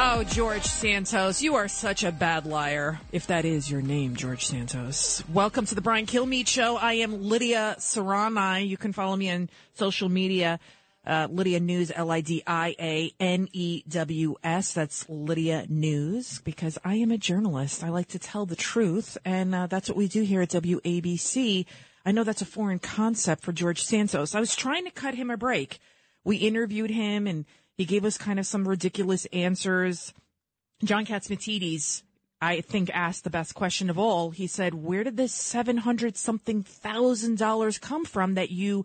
Oh, George Santos, you are such a bad liar, if that is your name, George Santos. Welcome to the Brian Kilmeade Show. I am Lidia Curanaj. You can follow me on social media, uh, Lidia News, L-I-D-I-A-N-E-W-S. That's Lidia News, because I am a journalist. I like to tell the truth, and uh, that's what we do here at WABC. I know that's a foreign concept for George Santos. I was trying to cut him a break. We interviewed him and he gave us kind of some ridiculous answers. John Catsimatidis, I think, asked the best question of all. He said, where did this 700 something thousand dollars come from that you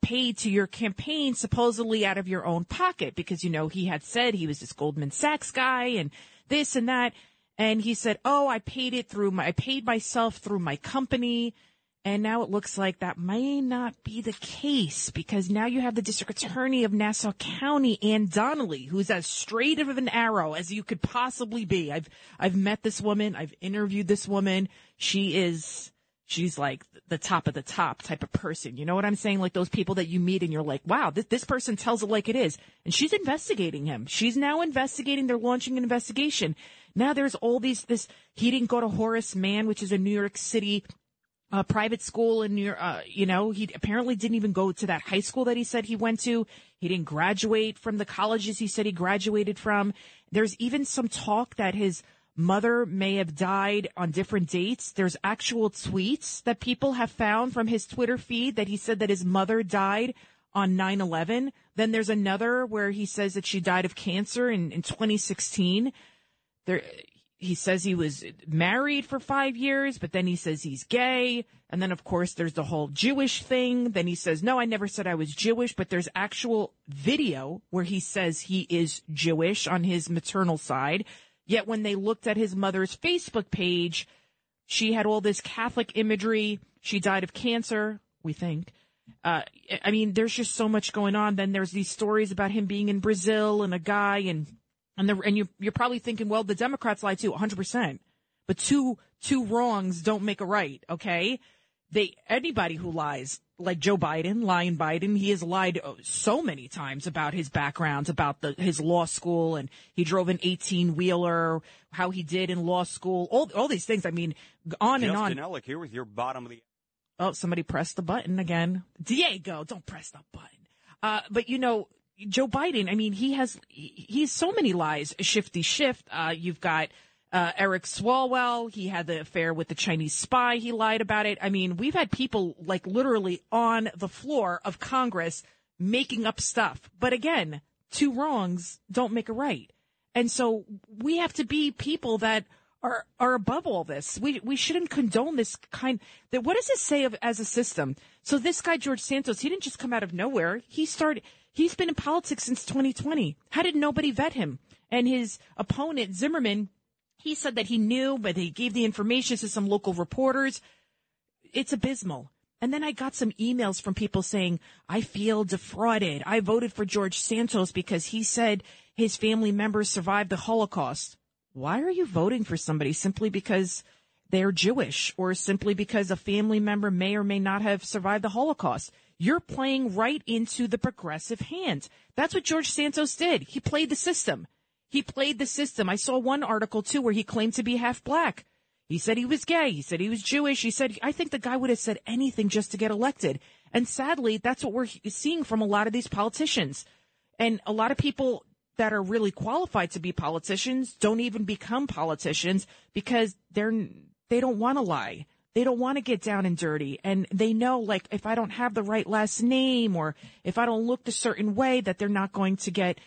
paid to your campaign supposedly out of your own pocket? Because, you know, he had said he was this Goldman Sachs guy and this and that. And he said, Oh, I paid it through my, I paid myself through my company. And now it looks like that may not be the case because now you have the district attorney of Nassau County, Anne Donnelly, who's as straight of an arrow as you could possibly be. I've, I've met this woman. I've interviewed this woman. She is, she's like the top of the top type of person. You know what I'm saying? Like those people that you meet and you're like, wow, this, this person tells it like it is. And she's investigating him. She's now investigating. They're launching an investigation. Now there's all these, this, he didn't go to Horace Mann, which is a New York City a private school in New uh, you know, he apparently didn't even go to that high school that he said he went to. He didn't graduate from the colleges he said he graduated from. There's even some talk that his mother may have died on different dates. There's actual tweets that people have found from his Twitter feed that he said that his mother died on 9-11. Then there's another where he says that she died of cancer in, in 2016. There, he says he was married for five years, but then he says he's gay. And then, of course, there's the whole Jewish thing. Then he says, no, I never said I was Jewish, but there's actual video where he says he is Jewish on his maternal side. Yet when they looked at his mother's Facebook page, she had all this Catholic imagery. She died of cancer, we think. Uh, I mean, there's just so much going on. Then there's these stories about him being in Brazil and a guy and and the, and you, you're probably thinking, well, the Democrats lie too, 100%. But two, two wrongs don't make a right, okay? They, anybody who lies, like Joe Biden, lying Biden, he has lied uh, so many times about his backgrounds, about the, his law school, and he drove an 18 wheeler, how he did in law school, all, all these things. I mean, on Justin and on. Ellick here with your bottom of the. Oh, somebody pressed the button again. Diego, don't press the button. Uh, but you know, Joe Biden, I mean, he has he's so many lies. Shifty Schiff. Uh, you've got uh, Eric Swalwell. He had the affair with the Chinese spy. He lied about it. I mean, we've had people like literally on the floor of Congress making up stuff. But again, two wrongs don't make a right. And so we have to be people that are are above all this. We we shouldn't condone this kind. That what does this say of as a system? So this guy George Santos, he didn't just come out of nowhere. He started. He's been in politics since 2020. How did nobody vet him? And his opponent, Zimmerman, he said that he knew, but he gave the information to some local reporters. It's abysmal. And then I got some emails from people saying, I feel defrauded. I voted for George Santos because he said his family members survived the Holocaust. Why are you voting for somebody simply because they're Jewish or simply because a family member may or may not have survived the Holocaust? You're playing right into the progressive hand. That's what George Santos did. He played the system. He played the system. I saw one article too where he claimed to be half black. He said he was gay. He said he was Jewish. He said, I think the guy would have said anything just to get elected. And sadly, that's what we're seeing from a lot of these politicians. And a lot of people that are really qualified to be politicians don't even become politicians because they're, they don't want to lie. They don't want to get down and dirty. And they know, like, if I don't have the right last name or if I don't look a certain way, that they're not going to get,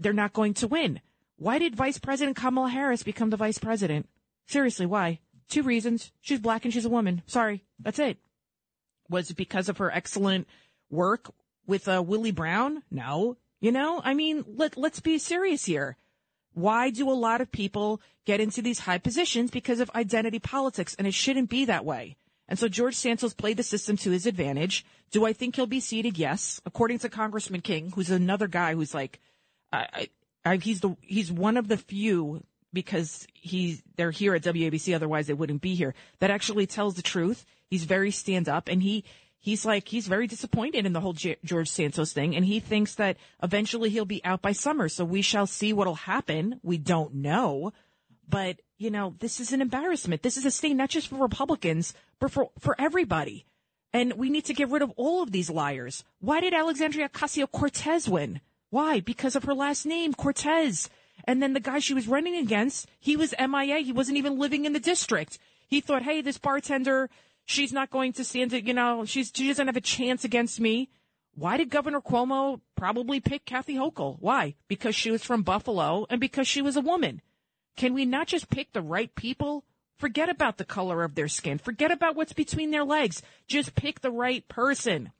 they're not going to win. Why did Vice President Kamala Harris become the vice president? Seriously, why? Two reasons. She's black and she's a woman. Sorry. That's it. Was it because of her excellent work with uh, Willie Brown? No. You know, I mean, let, let's be serious here. Why do a lot of people get into these high positions? Because of identity politics, and it shouldn't be that way. And so George Santos played the system to his advantage. Do I think he'll be seated? Yes. According to Congressman King, who's another guy who's like, I, I, he's the, he's one of the few because he, they're here at WABC. Otherwise they wouldn't be here that actually tells the truth. He's very stand up and he, he's like, he's very disappointed in the whole George Santos thing. And he thinks that eventually he'll be out by summer. So we shall see what'll happen. We don't know, but you know, this is an embarrassment. This is a stain not just for Republicans, but for, for everybody. And we need to get rid of all of these liars. Why did Alexandria Ocasio Cortez win? Why? Because of her last name, Cortez. And then the guy she was running against, he was MIA. He wasn't even living in the district. He thought, hey, this bartender, she's not going to stand it, you know, she's, she doesn't have a chance against me. Why did Governor Cuomo probably pick Kathy Hochul? Why? Because she was from Buffalo and because she was a woman. Can we not just pick the right people? Forget about the color of their skin. Forget about what's between their legs. Just pick the right person.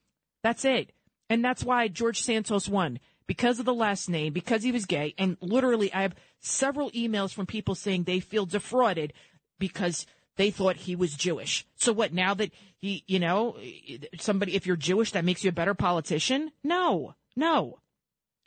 That's it. And that's why George Santos won because of the last name, because he was gay. And literally, I have several emails from people saying they feel defrauded because they thought he was Jewish. So what now that he, you know, somebody, if you're Jewish, that makes you a better politician? No, no,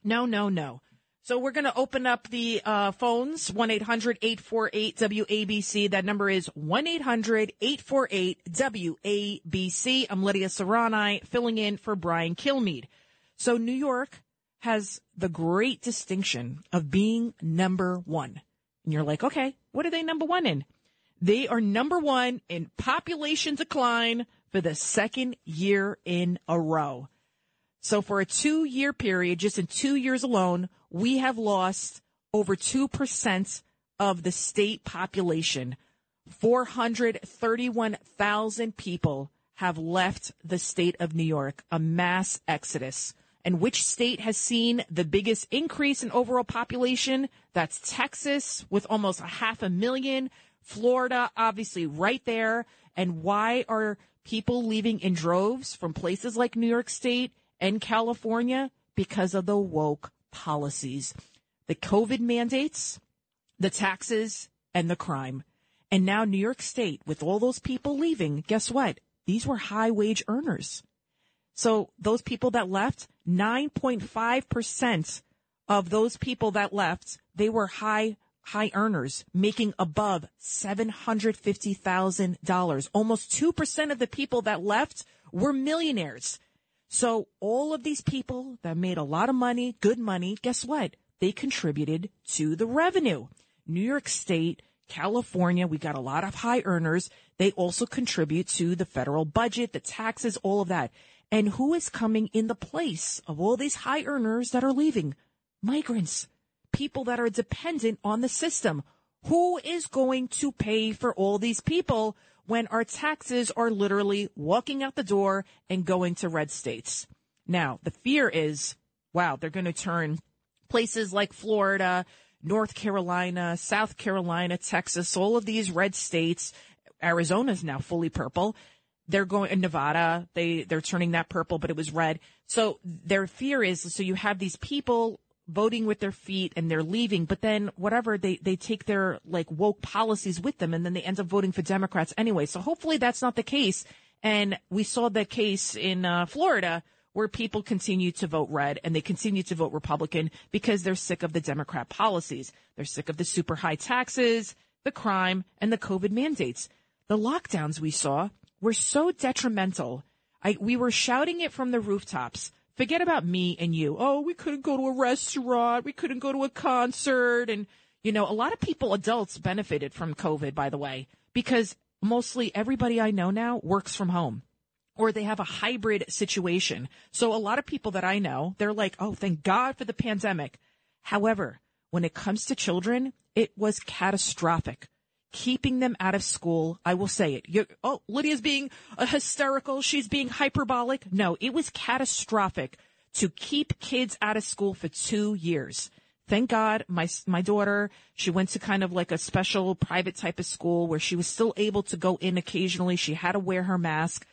no, no, no. So we're going to open up the uh, phones, 1-800-848-WABC. That number is 1-800-848-WABC. I'm Lidia Curanaj, filling in for Brian Kilmeade. So New York has the great distinction of being number one. And you're like, okay, what are they number one in? They are number one in population decline for the second year in a row. So for a two year period, just in two years alone, we have lost over 2% of the state population. 431,000 people have left the state of New York, a mass exodus. And which state has seen the biggest increase in overall population? That's Texas with almost a half a million. Florida, obviously right there. And why are people leaving in droves from places like New York State and California? Because of the woke policies, the COVID mandates, the taxes, and the crime. And now New York State, with all those people leaving, guess what? These were high wage earners. So those people that left, 9.5% of those people that left, they were high, high earners making above $750,000. Almost 2% of the people that left were millionaires. So all of these people that made a lot of money, good money, guess what? They contributed to the revenue. New York State, California, we got a lot of high earners. They also contribute to the federal budget, the taxes, all of that. And who is coming in the place of all these high earners that are leaving? Migrants, people that are dependent on the system. Who is going to pay for all these people when our taxes are literally walking out the door and going to red states? Now, the fear is, wow, they're going to turn places like Florida, North Carolina, South Carolina, Texas, all of these red states. Arizona is now fully purple they're going in Nevada. They they're turning that purple, but it was red. So their fear is so you have these people voting with their feet and they're leaving, but then whatever they they take their like woke policies with them, and then they end up voting for Democrats anyway. So hopefully that's not the case. And we saw the case in uh, Florida where people continue to vote red and they continue to vote Republican because they're sick of the Democrat policies. They're sick of the super high taxes, the crime, and the COVID mandates. The lockdowns we saw were so detrimental. I, we were shouting it from the rooftops. Forget about me and you. Oh, we couldn't go to a restaurant. We couldn't go to a concert. And, you know, a lot of people, adults benefited from COVID, by the way, because mostly everybody I know now works from home or they have a hybrid situation. So a lot of people that I know, they're like, oh, thank God for the pandemic. However, when it comes to children, it was catastrophic keeping them out of school. I will say it. You're, oh, Lidia's being hysterical. She's being hyperbolic. No, it was catastrophic to keep kids out of school for two years. Thank God my, my daughter, she went to kind of like a special private type of school where she was still able to go in occasionally. She had to wear her mask.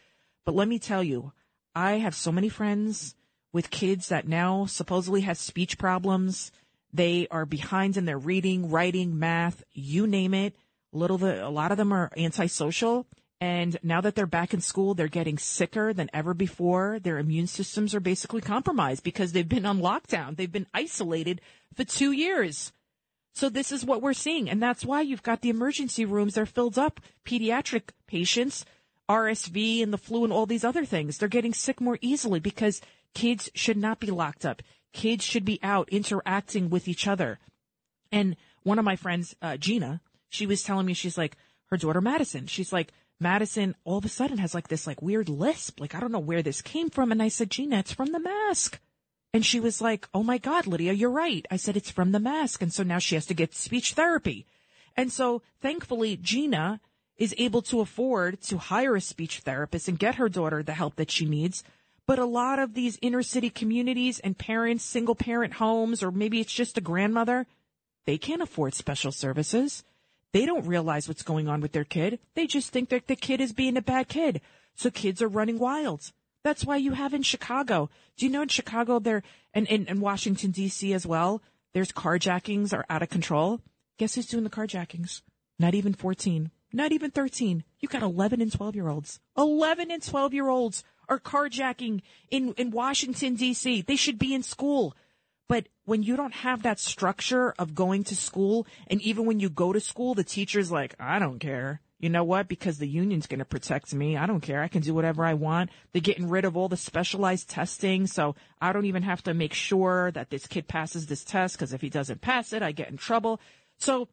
But let me tell you, I have so many friends with kids that now supposedly have speech problems. They are behind in their reading, writing, math, you name it. Little the, a lot of them are antisocial. And now that they're back in school, they're getting sicker than ever before. Their immune systems are basically compromised because they've been on lockdown. They've been isolated for two years. So this is what we're seeing. And that's why you've got the emergency rooms. They're filled up. Pediatric patients, RSV and the flu and all these other things. They're getting sick more easily because kids should not be locked up. Kids should be out interacting with each other. And one of my friends, uh, Gina, she was telling me, she's like, her daughter Madison, she's like, Madison all of a sudden has like this like weird lisp. Like, I don't know where this came from. And I said, Gina, it's from the mask. And she was like, Oh my God, Lidia, you're right. I said, it's from the mask. And so now she has to get speech therapy. And so thankfully, Gina is able to afford to hire a speech therapist and get her daughter the help that she needs. But a lot of these inner city communities and parents, single parent homes, or maybe it's just a grandmother, they can't afford special services. They don't realize what's going on with their kid. They just think that the kid is being a bad kid. So kids are running wild. That's why you have in Chicago. Do you know in Chicago there and in, in Washington DC as well, there's carjackings are out of control. Guess who's doing the carjackings? Not even 14, not even 13. You got 11 and 12 year olds. 11 and 12 year olds are carjacking in, in Washington DC. They should be in school. But when you don't have that structure of going to school, and even when you go to school, the teacher's like, I don't care. You know what? Because the union's going to protect me. I don't care. I can do whatever I want. They're getting rid of all the specialized testing. So I don't even have to make sure that this kid passes this test because if he doesn't pass it, I get in trouble. So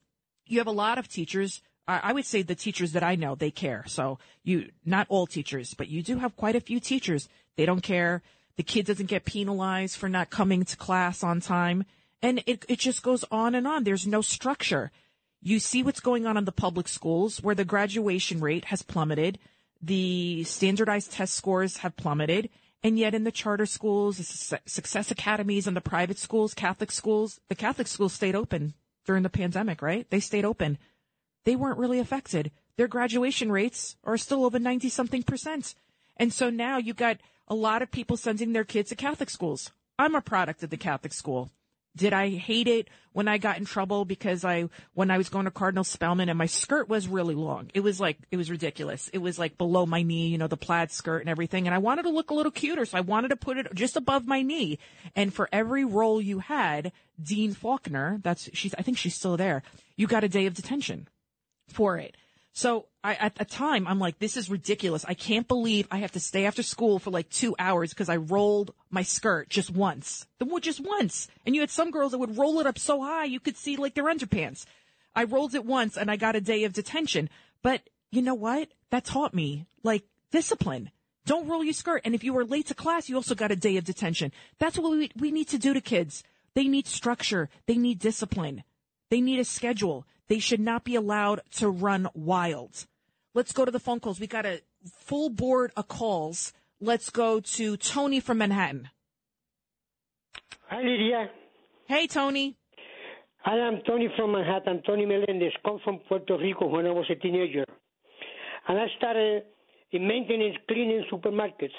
you have a lot of teachers. I would say the teachers that I know, they care. So you, not all teachers, but you do have quite a few teachers. They don't care. The kid doesn't get penalized for not coming to class on time. And it, it just goes on and on. There's no structure. You see what's going on in the public schools where the graduation rate has plummeted. The standardized test scores have plummeted. And yet in the charter schools, the success academies and the private schools, Catholic schools, the Catholic schools stayed open during the pandemic, right? They stayed open. They weren't really affected. Their graduation rates are still over 90 something percent. And so now you've got a lot of people sending their kids to Catholic schools. I'm a product of the Catholic school. Did I hate it when I got in trouble because I, when I was going to Cardinal Spellman and my skirt was really long? It was like, it was ridiculous. It was like below my knee, you know, the plaid skirt and everything. And I wanted to look a little cuter. So I wanted to put it just above my knee. And for every role you had, Dean Faulkner, that's, she's, I think she's still there. You got a day of detention for it. So I, at the time, I'm like, this is ridiculous. I can't believe I have to stay after school for like two hours because I rolled my skirt just once. The just once. And you had some girls that would roll it up so high you could see like their underpants. I rolled it once and I got a day of detention. But you know what? That taught me like discipline. Don't roll your skirt. And if you were late to class, you also got a day of detention. That's what we, we need to do to kids. They need structure. They need discipline. They need a schedule. They should not be allowed to run wild. Let's go to the phone calls. We got a full board of calls. Let's go to Tony from Manhattan. Hi, Lidia. Hey, Tony. I am Tony from Manhattan, Tony Melendez, come from Puerto Rico when I was a teenager. And I started in maintenance cleaning supermarkets.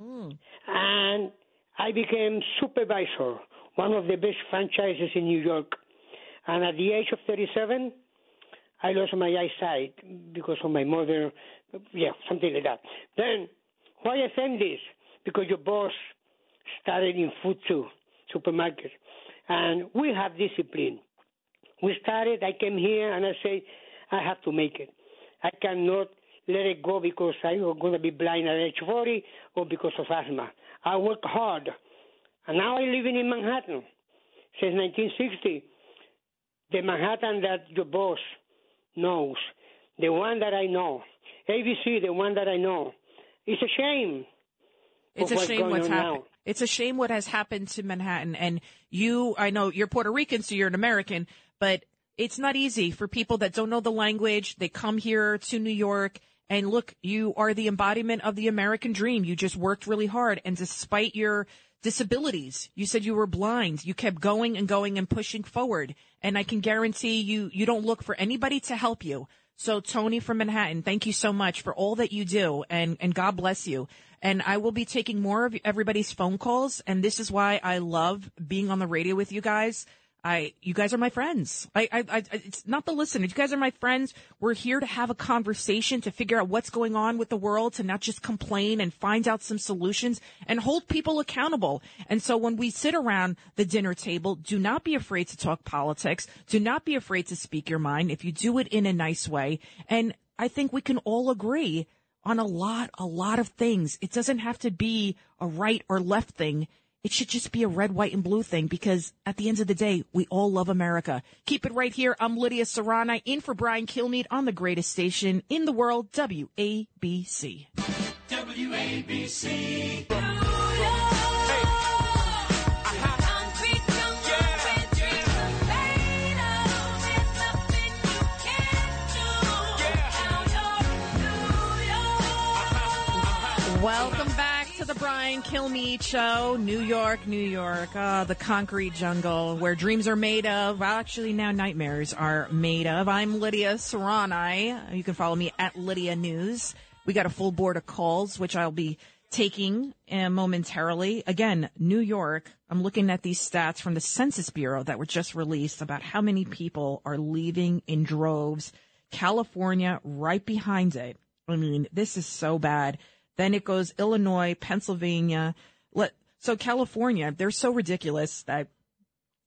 Mm. And I became supervisor, one of the best franchises in New York. And at the age of 37, I lost my eyesight because of my mother. Yeah, something like that. Then, why I think this? Because your boss started in food too, supermarket. And we have discipline. We started, I came here and I say, I have to make it. I cannot let it go because I'm going to be blind at age 40 or because of asthma. I work hard. And now I'm living in Manhattan since 1960 the Manhattan that your boss knows, the one that I know, ABC, the one that I know. It's a shame. It's a shame what's happened. It's a shame what has happened to Manhattan. And you, I know you're Puerto Rican, so you're an American, but it's not easy for people that don't know the language. They come here to New York and look, you are the embodiment of the American dream. You just worked really hard. And despite your disabilities. You said you were blind. You kept going and going and pushing forward. And I can guarantee you, you don't look for anybody to help you. So Tony from Manhattan, thank you so much for all that you do and, and God bless you. And I will be taking more of everybody's phone calls. And this is why I love being on the radio with you guys I, you guys are my friends. I, I, I, it's not the listeners. You guys are my friends. We're here to have a conversation to figure out what's going on with the world, to not just complain and find out some solutions and hold people accountable. And so when we sit around the dinner table, do not be afraid to talk politics. Do not be afraid to speak your mind if you do it in a nice way. And I think we can all agree on a lot, a lot of things. It doesn't have to be a right or left thing. It should just be a red, white, and blue thing because at the end of the day, we all love America. Keep it right here. I'm Lidia Curanaj in for Brian Kilmeade on the greatest station in the world, WABC. WABC. Welcome back to the Brian Kilmeade Show, New York, New York, uh, the concrete jungle where dreams are made of. Well, actually, now nightmares are made of. I'm Lidia Curanaj. You can follow me at Lidia News. We got a full board of calls, which I'll be taking uh, momentarily. Again, New York. I'm looking at these stats from the Census Bureau that were just released about how many people are leaving in droves. California right behind it. I mean, this is so bad. Then it goes Illinois, Pennsylvania. Let, so California, they're so ridiculous that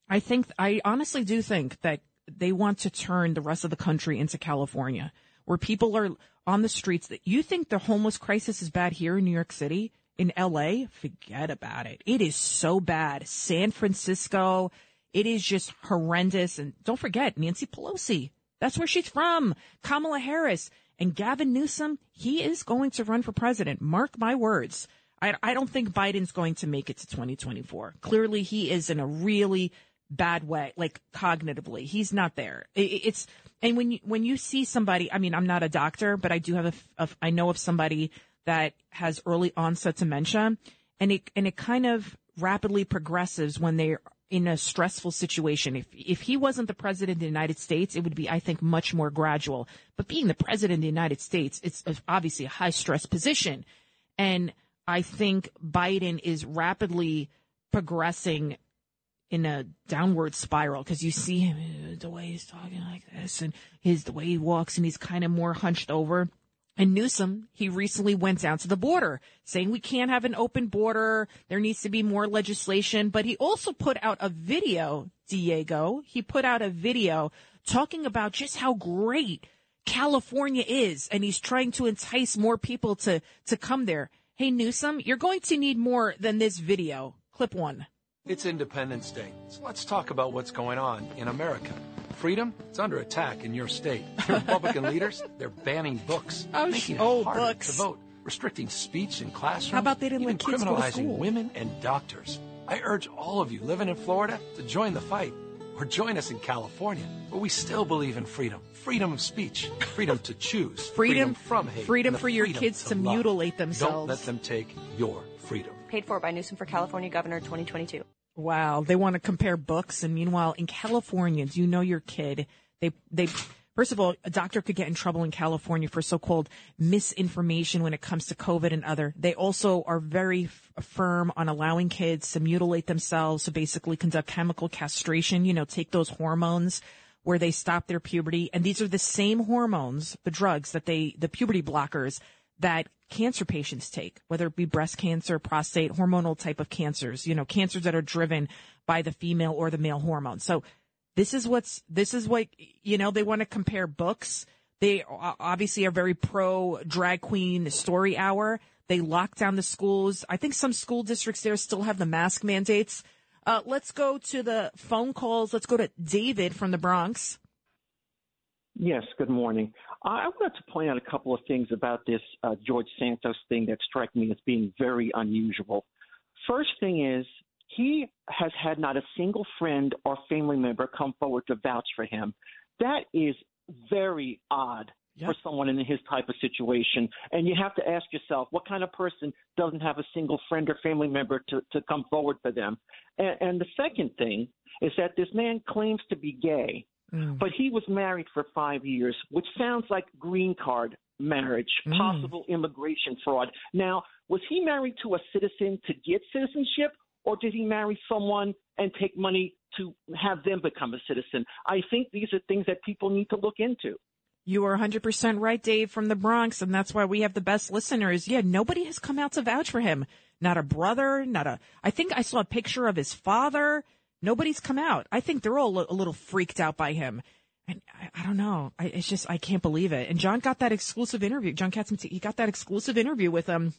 I think, I honestly do think that they want to turn the rest of the country into California, where people are on the streets that you think the homeless crisis is bad here in New York City. In LA, forget about it. It is so bad. San Francisco, it is just horrendous. And don't forget, Nancy Pelosi. That's where she's from. Kamala Harris. And Gavin Newsom, he is going to run for president. Mark my words. I, I don't think Biden's going to make it to 2024. Clearly, he is in a really bad way, like cognitively. He's not there. It, it's, and when you, when you see somebody, I mean, I'm not a doctor, but I do have a, a, I know of somebody that has early onset dementia and it, and it kind of rapidly progresses when they in a stressful situation. If if he wasn't the president of the United States, it would be, I think, much more gradual. But being the president of the United States, it's obviously a high stress position, and I think Biden is rapidly progressing in a downward spiral because you see him the way he's talking like this, and his the way he walks, and he's kind of more hunched over. And Newsom, he recently went down to the border saying we can't have an open border. There needs to be more legislation. But he also put out a video, Diego. He put out a video talking about just how great California is. And he's trying to entice more people to, to come there. Hey, Newsom, you're going to need more than this video. Clip one. It's Independence Day. So let's talk about what's going on in America freedom, it's under attack in your state. Republican leaders, they're banning books, oh, making it oh, harder books. to vote, restricting speech in classrooms, How about they didn't even let kids criminalizing go to women and doctors. I urge all of you living in Florida to join the fight or join us in California, where we still believe in freedom, freedom of speech, freedom to choose, freedom, freedom from hate, freedom and for your freedom kids to, love. mutilate themselves. Don't let them take your freedom. Paid for by Newsom for California Governor 2022. Wow, they want to compare books, and meanwhile, in California, do you know your kid? They they first of all, a doctor could get in trouble in California for so-called misinformation when it comes to COVID and other. They also are very f- firm on allowing kids to mutilate themselves, to basically conduct chemical castration. You know, take those hormones where they stop their puberty, and these are the same hormones, the drugs that they, the puberty blockers that cancer patients take, whether it be breast cancer, prostate, hormonal type of cancers, you know, cancers that are driven by the female or the male hormone. So this is what's, this is what, you know, they want to compare books. They obviously are very pro drag queen story hour. They lock down the schools. I think some school districts there still have the mask mandates. Uh, let's go to the phone calls. Let's go to David from the Bronx. Yes, good morning. I wanted to point out a couple of things about this uh, George Santos thing that strike me as being very unusual. First thing is, he has had not a single friend or family member come forward to vouch for him. That is very odd. yep. for someone in his type of situation. And you have to ask yourself, what kind of person doesn't have a single friend or family member to, to come forward for them? And, and the second thing is that this man claims to be gay, mm. but he was married for five years, which sounds like green card marriage, mm. possible immigration fraud. Now, was he married to a citizen to get citizenship, or did he marry someone and take money to have them become a citizen? I think these are things that people need to look into. You are 100% right, Dave, from the Bronx, and that's why we have the best listeners. Yeah, nobody has come out to vouch for him. Not a brother, not a. I think I saw a picture of his father. Nobody's come out. I think they're all a little freaked out by him. And I, I don't know. I, it's just, I can't believe it. And John got that exclusive interview. John Katz, he got that exclusive interview with him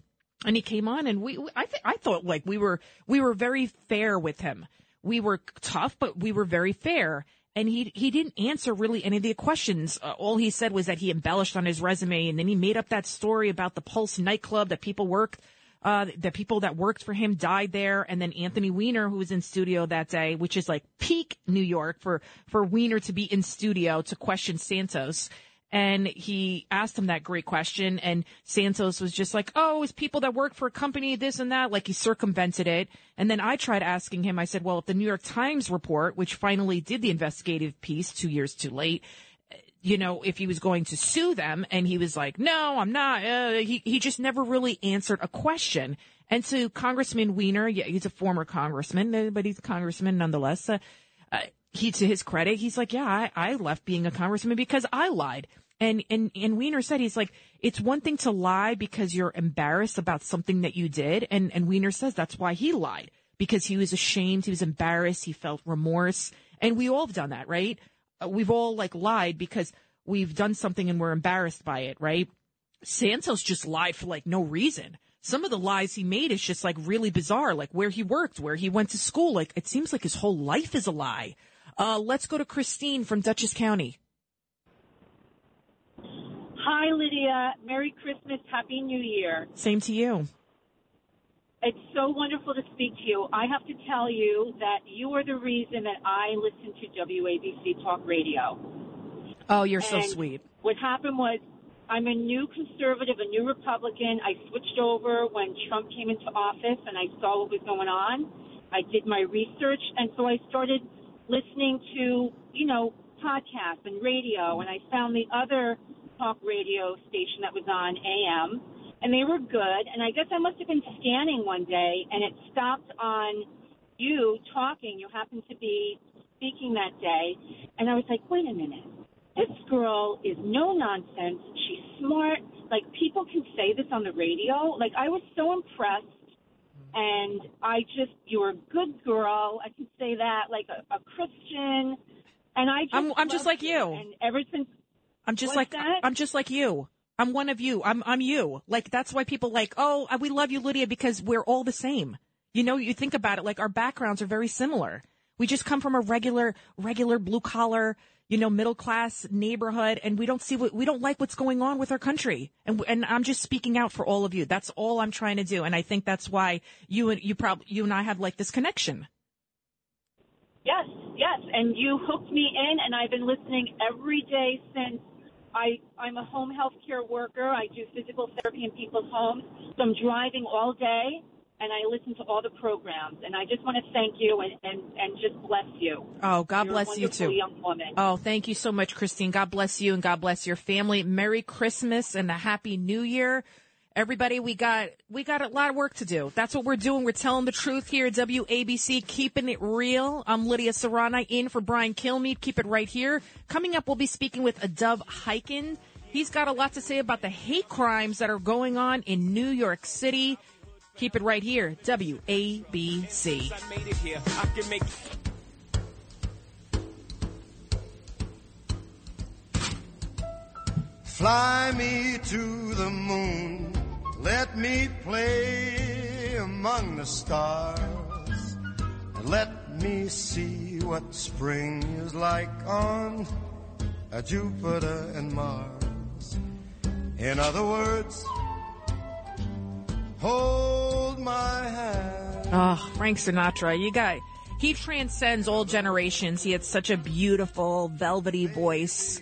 and he came on and we, I th- I thought like we were, we were very fair with him. We were tough, but we were very fair. And he, he didn't answer really any of the questions. Uh, all he said was that he embellished on his resume and then he made up that story about the Pulse nightclub that people worked uh, the people that worked for him died there. And then Anthony Weiner, who was in studio that day, which is like peak New York for, for Weiner to be in studio to question Santos and he asked him that great question and Santos was just like, "Oh, it's people that work for a company this and that." Like he circumvented it. And then I tried asking him. I said, "Well, if the New York Times report, which finally did the investigative piece 2 years too late, you know, if he was going to sue them and he was like, "No, I'm not." Uh, he he just never really answered a question. And to Congressman Weiner, yeah, he's a former congressman, but he's a congressman nonetheless. Uh, uh, he, to his credit, he's like, yeah, I, I left being a congressman because I lied. And, and, and Weiner said, he's like, it's one thing to lie because you're embarrassed about something that you did. And, and Weiner says that's why he lied because he was ashamed. He was embarrassed. He felt remorse. And we all have done that, right? Uh, we've all like lied because we've done something and we're embarrassed by it, right? Santos just lied for like no reason. Some of the lies he made is just like really bizarre, like where he worked, where he went to school. Like it seems like his whole life is a lie. Uh, let's go to Christine from Dutchess County. Hi, Lidia. Merry Christmas. Happy New Year. Same to you. It's so wonderful to speak to you. I have to tell you that you are the reason that I listen to WABC Talk Radio. Oh, you're and so sweet. What happened was I'm a new conservative, a new Republican. I switched over when Trump came into office and I saw what was going on. I did my research and so I started listening to, you know, podcasts and radio and I found the other talk radio station that was on AM, and they were good. And I guess I must have been scanning one day, and it stopped on you talking. You happened to be speaking that day, and I was like, wait a minute. This girl is no nonsense. She's smart. Like people can say this on the radio. Like I was so impressed and I just you're a good girl. I can say that like a, a Christian, and I just I'm, I'm just like you. And ever since I'm just like that? I'm just like you. I'm one of you. I'm I'm you. Like that's why people like, "Oh, uh, we love you, Lidia because we're all the same." You know, you think about it like our backgrounds are very similar. We just come from a regular regular blue collar, you know, middle class neighborhood and we don't see what we don't like what's going on with our country. And and I'm just speaking out for all of you. That's all I'm trying to do and I think that's why you and you probably you and I have like this connection. Yes, yes, and you hooked me in and I've been listening every day since I, I'm a home health care worker. I do physical therapy in people's homes. So I'm driving all day and I listen to all the programs. And I just want to thank you and, and, and just bless you. Oh, God You're bless you too. Young woman. Oh, thank you so much, Christine. God bless you and God bless your family. Merry Christmas and a happy new year. Everybody, we got we got a lot of work to do. That's what we're doing. We're telling the truth here at WABC, keeping it real. I'm Lidia Curanaj in for Brian Kilmeade. Keep it right here. Coming up, we'll be speaking with Dov Hikind. He's got a lot to say about the hate crimes that are going on in New York City. Keep it right here, WABC. Fly me to the moon let me play among the stars. Let me see what spring is like on Jupiter and Mars. In other words, hold my hand. Oh, Frank Sinatra, you got, he transcends all generations. He had such a beautiful, velvety voice.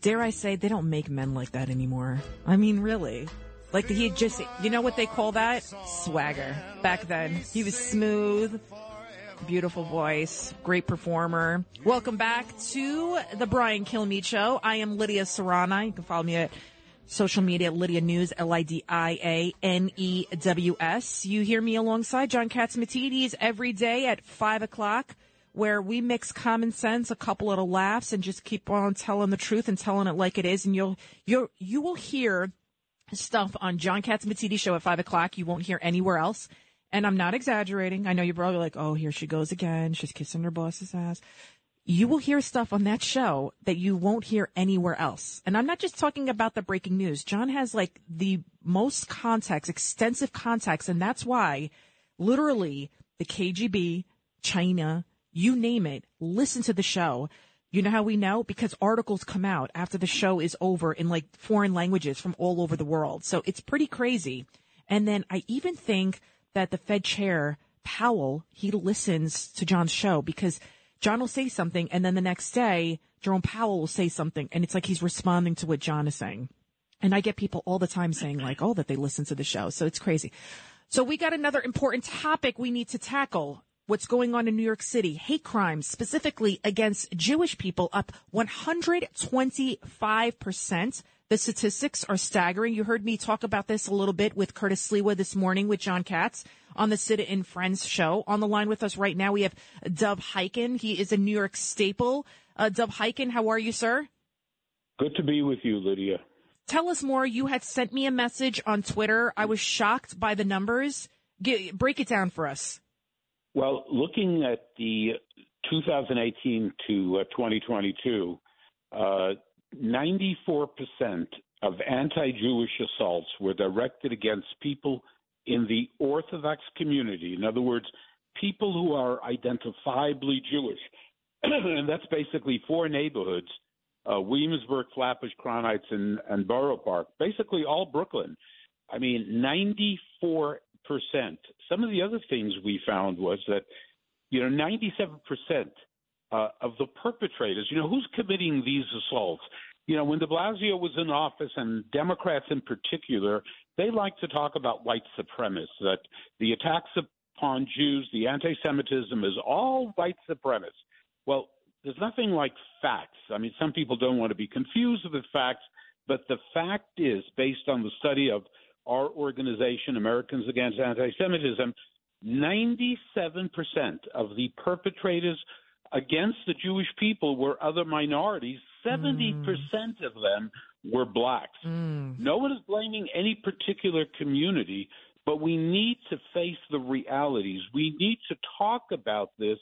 dare I say, they don't make men like that anymore. I mean, really. Like he just, you know what they call that? Swagger. Back then, he was smooth, beautiful voice, great performer. Welcome back to the Brian Kilmeade Show. I am Lidia Curanaj. You can follow me at social media, Lidia News, L-I-D-I-A-N-E-W-S. You hear me alongside John Catsimatidis every day at five o'clock where we mix common sense, a couple little laughs, and just keep on telling the truth and telling it like it is. And you'll, you'll, you will hear stuff on John Catsimatidis show at five o'clock. You won't hear anywhere else. And I'm not exaggerating. I know you're probably like, oh, here she goes again. She's kissing her boss's ass you will hear stuff on that show that you won't hear anywhere else. And I'm not just talking about the breaking news. John has like the most context, extensive context. And that's why literally the KGB, China, you name it, listen to the show. You know how we know? Because articles come out after the show is over in like foreign languages from all over the world. So it's pretty crazy. And then I even think that the Fed chair, Powell, he listens to John's show because John will say something and then the next day, Jerome Powell will say something and it's like he's responding to what John is saying. And I get people all the time saying like, oh, that they listen to the show. So it's crazy. So we got another important topic we need to tackle. What's going on in New York City? Hate crimes, specifically against Jewish people, up 125%. The statistics are staggering. You heard me talk about this a little bit with Curtis Sliwa this morning with John Katz on the Sid and Friends show. On the line with us right now, we have Dov Hikind. He is a New York staple. Uh, Dov Hikind, how are you, sir? Good to be with you, Lidia. Tell us more. You had sent me a message on Twitter. I was shocked by the numbers. Get, break it down for us. Well, looking at the 2018 to uh, 2022, uh, 94% of anti Jewish assaults were directed against people in the Orthodox community. In other words, people who are identifiably Jewish. and that's basically four neighborhoods uh, Williamsburg, Flatbush, Crown Heights, and, and Borough Park, basically all Brooklyn. I mean, 94%. Some of the other things we found was that, you know, 97% uh, of the perpetrators, you know, who's committing these assaults? You know, when de Blasio was in office, and Democrats in particular, they like to talk about white supremacists, that the attacks upon Jews, the anti Semitism is all white supremacists. Well, there's nothing like facts. I mean, some people don't want to be confused with facts, but the fact is, based on the study of our organization, Americans Against Anti Semitism, 97% of the perpetrators against the Jewish people were other minorities. 70% mm. of them were blacks. Mm. No one is blaming any particular community, but we need to face the realities. We need to talk about this.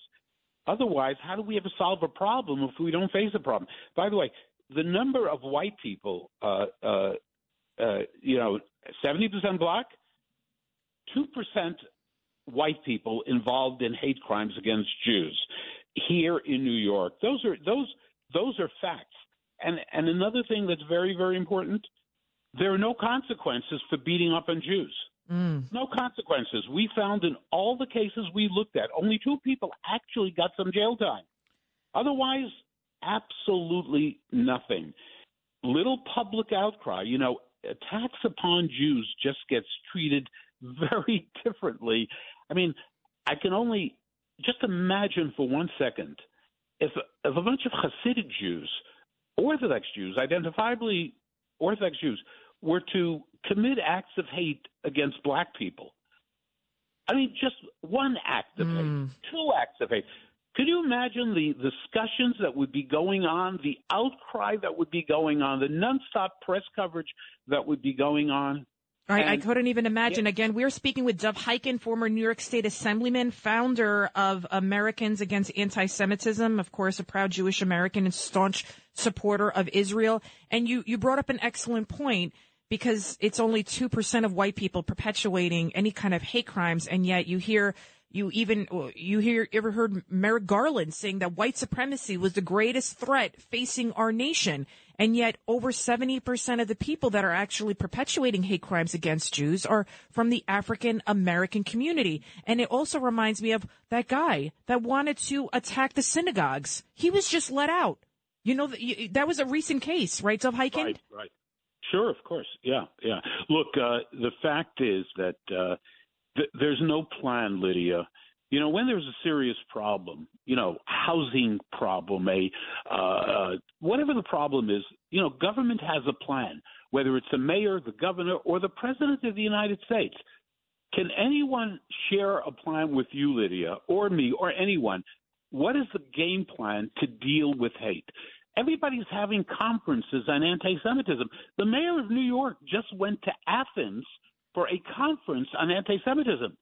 Otherwise, how do we ever solve a problem if we don't face a problem? By the way, the number of white people, uh, uh, uh, you know, 70% black, 2% white people involved in hate crimes against Jews here in New York. Those are those those are facts. And and another thing that's very very important, there are no consequences for beating up on Jews. Mm. No consequences. We found in all the cases we looked at, only two people actually got some jail time. Otherwise, absolutely nothing. Little public outcry. You know, attacks upon Jews just gets treated very differently. I mean, I can only just imagine for one second if, if a bunch of Hasidic Jews Orthodox Jews, identifiably Orthodox Jews, were to commit acts of hate against black people. I mean, just one act of mm. hate, two acts of hate. Could you imagine the discussions that would be going on, the outcry that would be going on, the nonstop press coverage that would be going on? Right, I couldn't even imagine. Again, we're speaking with Dov Hikind, former New York State Assemblyman, founder of Americans Against Anti-Semitism, of course, a proud Jewish American and staunch supporter of Israel. And you, you brought up an excellent point because it's only 2% of white people perpetuating any kind of hate crimes. And yet you hear you even you hear ever heard Merrick Garland saying that white supremacy was the greatest threat facing our nation, and yet over seventy percent of the people that are actually perpetuating hate crimes against Jews are from the African American community. And it also reminds me of that guy that wanted to attack the synagogues. He was just let out. You know, that, was a recent case, right, Hikind? Right, right. Sure, of course. Yeah, yeah. Look, uh, the fact is that uh, th- there's no plan, Lidia. You know, when there's a serious problem, you know, housing problem, a uh, uh, whatever the problem is, you know, government has a plan. Whether it's the mayor, the governor, or the president of the United States, can anyone share a plan with you, Lidia, or me, or anyone? What is the game plan to deal with hate? Everybody's having conferences on anti Semitism. The mayor of New York just went to Athens for a conference on anti Semitism.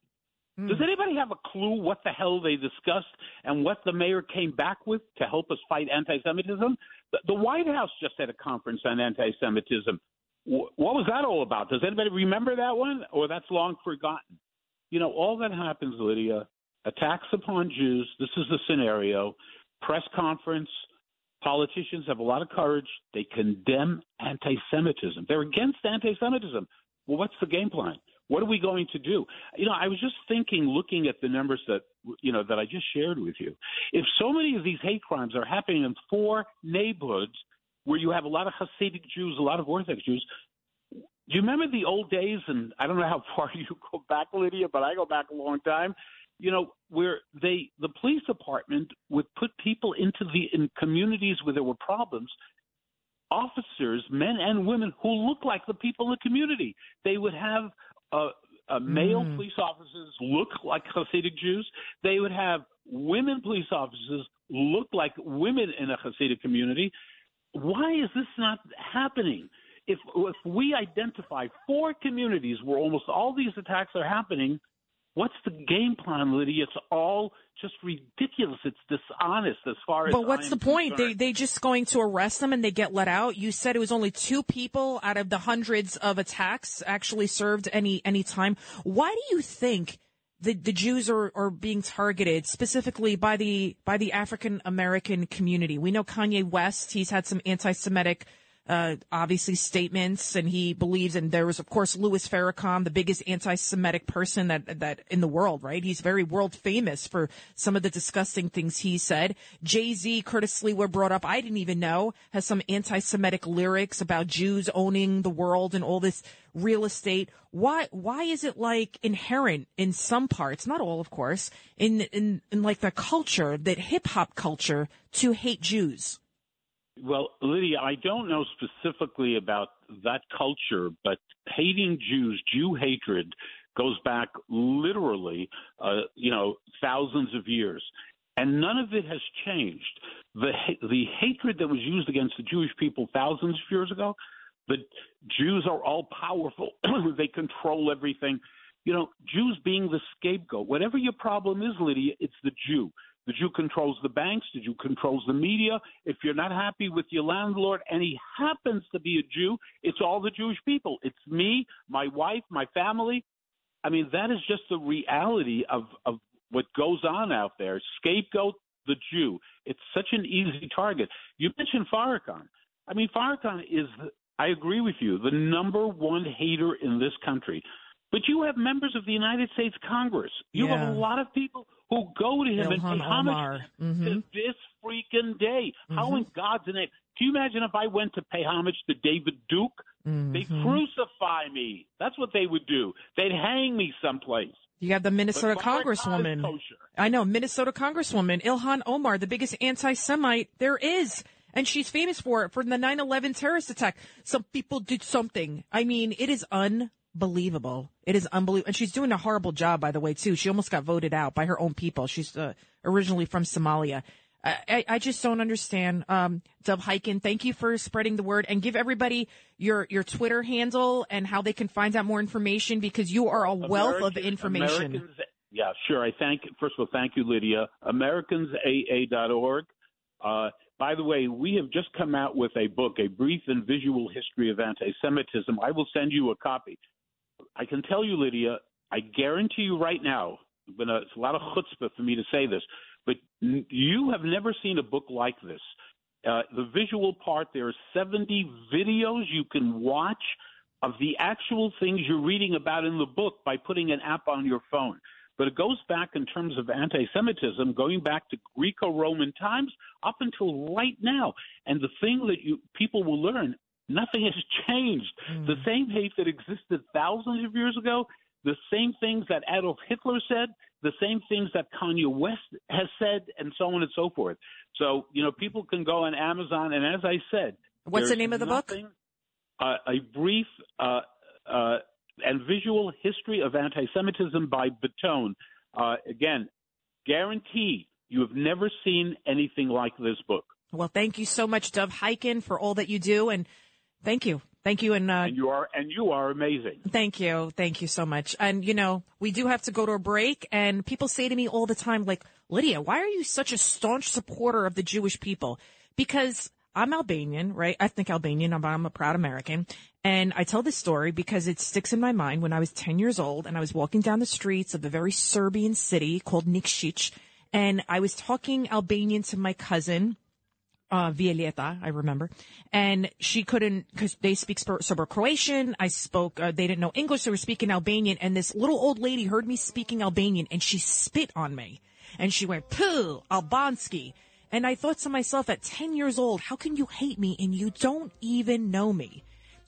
Mm. Does anybody have a clue what the hell they discussed and what the mayor came back with to help us fight anti Semitism? The, the White House just had a conference on anti Semitism. W- what was that all about? Does anybody remember that one? Or that's long forgotten? You know, all that happens, Lidia, attacks upon Jews. This is the scenario. Press conference, Politicians have a lot of courage. They condemn anti Semitism. They're against anti Semitism. Well, what's the game plan? What are we going to do? You know, I was just thinking, looking at the numbers that you know that I just shared with you. If so many of these hate crimes are happening in four neighborhoods where you have a lot of Hasidic Jews, a lot of Orthodox Jews, do you remember the old days? And I don't know how far you go back, Lidia, but I go back a long time you know, where they the police department would put people into the in communities where there were problems, officers, men and women who look like the people in the community. They would have uh, uh, male mm. police officers look like Hasidic Jews. They would have women police officers look like women in a Hasidic community. Why is this not happening? If if we identify four communities where almost all these attacks are happening, What's the game plan, Lidia? It's all just ridiculous. It's dishonest as far as. But what's the point? Concerned. They they just going to arrest them and they get let out. You said it was only two people out of the hundreds of attacks actually served any any time. Why do you think? The, the Jews are, are being targeted specifically by the by the African American community. We know Kanye West; he's had some anti-Semitic uh, obviously statements, and he believes. And there was, of course, Louis Farrakhan, the biggest anti-Semitic person that that in the world. Right? He's very world famous for some of the disgusting things he said. Jay Z, Curtis Lee were brought up. I didn't even know has some anti-Semitic lyrics about Jews owning the world and all this real estate. Why why is it like inherent in some parts, not all, of course, in in, in like the culture that hip hop culture to hate Jews? Well, Lidia, I don't know specifically about that culture, but hating Jews, Jew hatred, goes back literally, uh, you know, thousands of years, and none of it has changed. The the hatred that was used against the Jewish people thousands of years ago, the Jews are all powerful; they control everything. You know, Jews being the scapegoat. Whatever your problem is, Lidia, it's the Jew. The Jew controls the banks. The Jew controls the media. If you're not happy with your landlord and he happens to be a Jew, it's all the Jewish people. It's me, my wife, my family. I mean, that is just the reality of, of what goes on out there. Scapegoat the Jew. It's such an easy target. You mentioned Farrakhan. I mean, Farrakhan is, I agree with you, the number one hater in this country. But you have members of the United States Congress. You yeah. have a lot of people who go to him Ilhan and pay homage mm-hmm. to this freaking day. Mm-hmm. How in God's name? Can you imagine if I went to pay homage to David Duke? Mm-hmm. They'd crucify me. That's what they would do. They'd hang me someplace. You have the Minnesota Congresswoman. I know, Minnesota Congresswoman Ilhan Omar, the biggest anti-Semite there is. And she's famous for it, for the 9-11 terrorist attack. Some people did something. I mean, it is un unbelievable. It is unbelievable. And she's doing a horrible job, by the way, too. She almost got voted out by her own people. She's uh, originally from Somalia. I, I just don't understand. Um, Dov Hikind, thank you for spreading the word and give everybody your, your Twitter handle and how they can find out more information because you are a wealth American, of information. Americans, yeah, sure. I thank, first of all, thank you, Lidia. AmericansAA.org. Uh, by the way, we have just come out with a book, A Brief and Visual History of Anti-Semitism. I will send you a copy. I can tell you, Lidia, I guarantee you right now, but it's a lot of chutzpah for me to say this, but you have never seen a book like this. Uh, the visual part, there are 70 videos you can watch of the actual things you're reading about in the book by putting an app on your phone. but it goes back in terms of anti Semitism, going back to Greco Roman times up until right now. And the thing that you people will learn nothing has changed. Mm. The same hate that existed thousands of years ago, the same things that Adolf Hitler said, the same things that Kanye West has said, and so on and so forth. So, you know, people can go on Amazon, and as I said, what's the name of the nothing, book? Uh, a brief uh, uh, and Visual History of Anti-Semitism by Batone. Uh, again, guarantee you have never seen anything like this book. Well, thank you so much, Dov Hikind, for all that you do, and thank you. Thank you, and, uh, and you are and you are amazing. Thank you, thank you so much. And you know, we do have to go to a break. And people say to me all the time, like Lidia, why are you such a staunch supporter of the Jewish people? Because I'm Albanian, right? I think Albanian. I'm, I'm a proud American. And I tell this story because it sticks in my mind when I was 10 years old and I was walking down the streets of a very Serbian city called Nikšić. And I was talking Albanian to my cousin, uh, I remember. And she couldn't, cause they speak Serbo Croatian. I spoke, uh, they didn't know English. They were speaking Albanian. And this little old lady heard me speaking Albanian and she spit on me. And she went, poo, Albanski. And I thought to myself at 10 years old, how can you hate me and you don't even know me?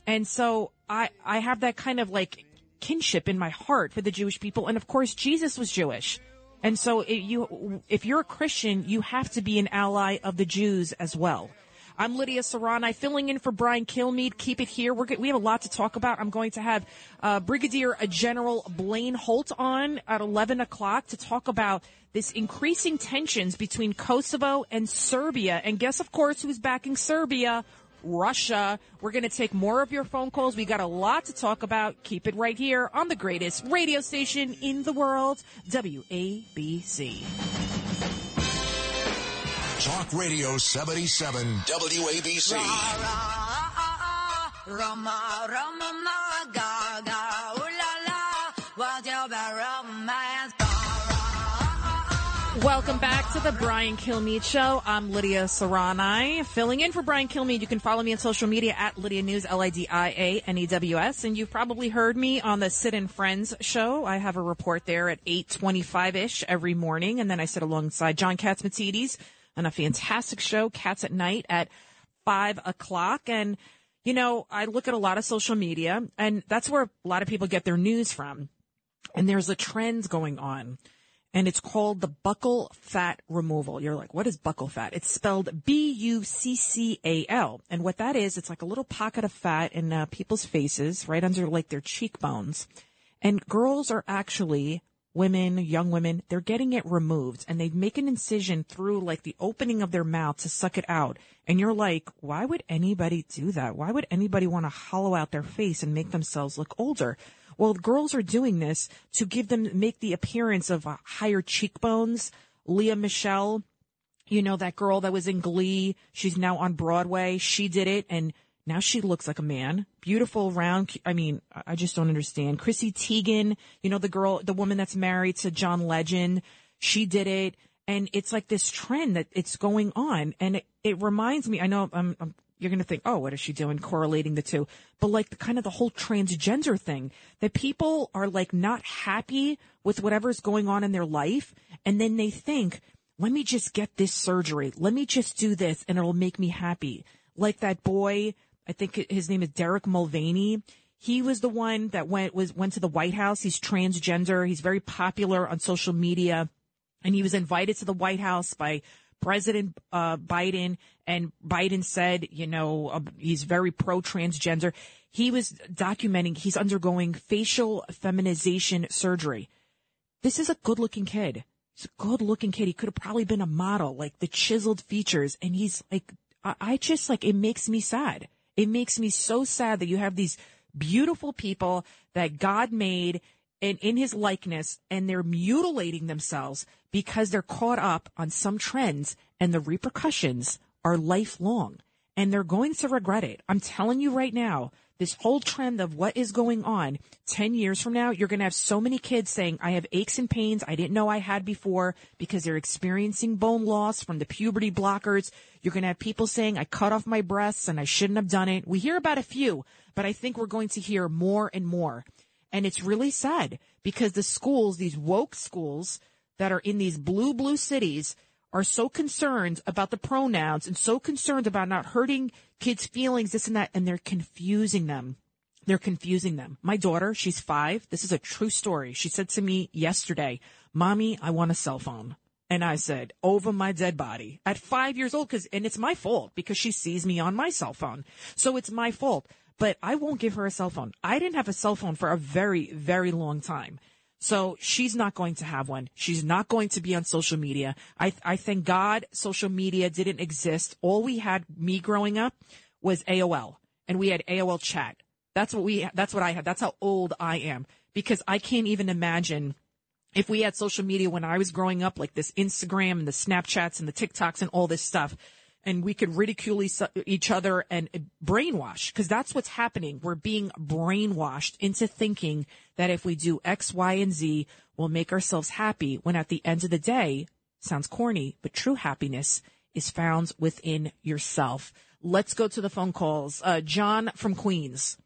And so I, I have that kind of like kinship in my heart for the Jewish people. And of course, Jesus was Jewish. And so if you, if you're a Christian, you have to be an ally of the Jews as well. I'm Lidia Curanaj, filling in for Brian Kilmeade. Keep it here. We're, we have a lot to talk about. I'm going to have uh, Brigadier General Blaine Holt on at 11 o'clock to talk about this increasing tensions between Kosovo and Serbia. And guess, of course, who's backing Serbia? Russia. We're going to take more of your phone calls. We got a lot to talk about. Keep it right here on the greatest radio station in the world, WABC. Talk Radio 77 WABC. Rama, Rama, Gaga, Welcome back to the Brian Kilmeade Show. I'm Lidia Curanaj, filling in for Brian Kilmeade. You can follow me on social media at Lidia News, L-I-D-I-A-N-E-W-S. And you've probably heard me on the Sid and Friends show. I have a report there at 825-ish every morning. And then I sit alongside John Catsimatidis on a fantastic show, Cats at Night at 5 o'clock. And, you know, I look at a lot of social media and that's where a lot of people get their news from. And there's a trend going on and it's called the buccal fat removal. You're like, what is buccal fat? It's spelled B-U-C-C-A-L. And what that is, it's like a little pocket of fat in uh, people's faces, right under like their cheekbones. And girls are actually, women, young women, they're getting it removed and they make an incision through like the opening of their mouth to suck it out. And you're like, why would anybody do that? Why would anybody want to hollow out their face and make themselves look older? Well, girls are doing this to give them, make the appearance of uh, higher cheekbones. Lea Michele, you know, that girl that was in Glee. She's now on Broadway. She did it and now she looks like a man. Beautiful, round. I mean, I just don't understand. Chrissy Teigen, you know, the girl, the woman that's married to John Legend. She did it. And it's like this trend that it's going on. And it, it reminds me, I know I'm, I'm you're going to think, oh, what is she doing? Correlating the two. But like the kind of the whole transgender thing that people are like not happy with whatever's going on in their life. And then they think, let me just get this surgery. Let me just do this and it'll make me happy. Like that boy, I think his name is Derek Mulvaney. He was the one that went, was, went to the White House. He's transgender. He's very popular on social media and he was invited to the White House by President uh, Biden, and Biden said, you know, uh, he's very pro transgender. He was documenting he's undergoing facial feminization surgery. This is a good looking kid. He's a good looking kid. He could have probably been a model, like the chiseled features. And he's like, I, I just like, it makes me sad. It makes me so sad that you have these beautiful people that God made and in his likeness and they're mutilating themselves because they're caught up on some trends and the repercussions are lifelong and they're going to regret it. I'm telling you right now, this whole trend of what is going on 10 years from now, you're going to have so many kids saying, I have aches and pains I didn't know I had before because they're experiencing bone loss from the puberty blockers. You're going to have people saying, I cut off my breasts and I shouldn't have done it. We hear about a few, but I think we're going to hear more and more. And it's really sad because the schools, these woke schools that are in these blue, blue cities are so concerned about the pronouns and so concerned about not hurting kids' feelings, this and that, and they're confusing them. They're confusing them. My daughter, she's five. This is a true story. She said to me yesterday, Mommy, I want a cell phone. And I said, over my dead body at five years old, cause, and it's my fault because she sees me on my cell phone. So it's my fault, but I won't give her a cell phone. I didn't have a cell phone for a very, very long time. So she's not going to have one. She's not going to be on social media. I, I thank God social media didn't exist. All we had, me growing up, was AOL and we had AOL chat. That's what we, that's what I had. That's how old I am because I can't even imagine if we had social media when I was growing up, like this Instagram and the Snapchats and the TikToks and all this stuff, and we could ridicule each other and brainwash, because that's what's happening. We're being brainwashed into thinking that if we do X, Y, and Z, we'll make ourselves happy, when at the end of the day, sounds corny, but true happiness is found within yourself. Let's go to the phone calls. Uh, John from Queens.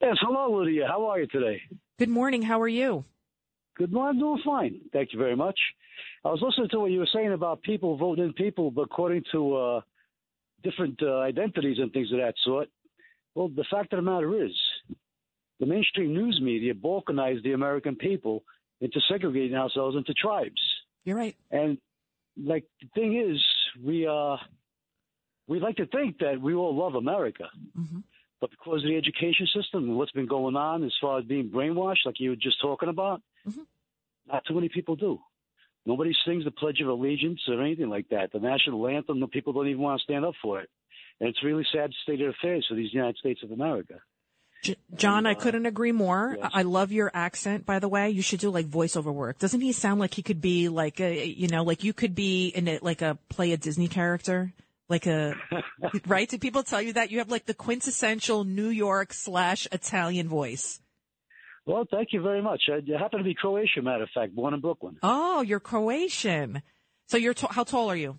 Yes, hello, Lidia. How are you today? Good morning. How are you? Good morning. I'm doing fine. Thank you very much. I was listening to what you were saying about people voting in people according to uh, different uh, identities and things of that sort. Well, the fact of the matter is, the mainstream news media balkanized the American people into segregating ourselves into tribes. You're right. And like the thing is, we uh, we like to think that we all love America. Mm-hmm. But because of the education system and what's been going on as far as being brainwashed, like you were just talking about, mm-hmm. not too many people do. Nobody sings the Pledge of Allegiance or anything like that. The national anthem, the people don't even want to stand up for it. And it's really sad state of affairs for these United States of America. J- John, I uh, couldn't agree more. Yes. I love your accent, by the way. You should do like voiceover work. Doesn't he sound like he could be like a, you know, like you could be in it, like a play a Disney character? Like a, right? Did people tell you that you have like the quintessential New York slash Italian voice? Well, thank you very much. I happen to be Croatian, matter of fact, born in Brooklyn. Oh, you're Croatian. So you're t- how tall are you?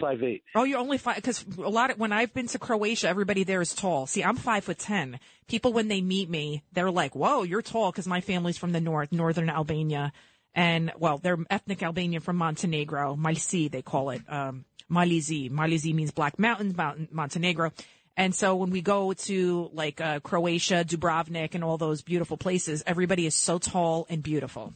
Five eight. Oh, you're only five because a lot of when I've been to Croatia, everybody there is tall. See, I'm five foot ten. People when they meet me, they're like, "Whoa, you're tall," because my family's from the north, northern Albania, and well, they're ethnic Albanian from Montenegro, Malisi they call it, um, Malizi. Malizi means Black Mountains, Mountain, Montenegro. And so when we go to like uh, Croatia, Dubrovnik, and all those beautiful places, everybody is so tall and beautiful.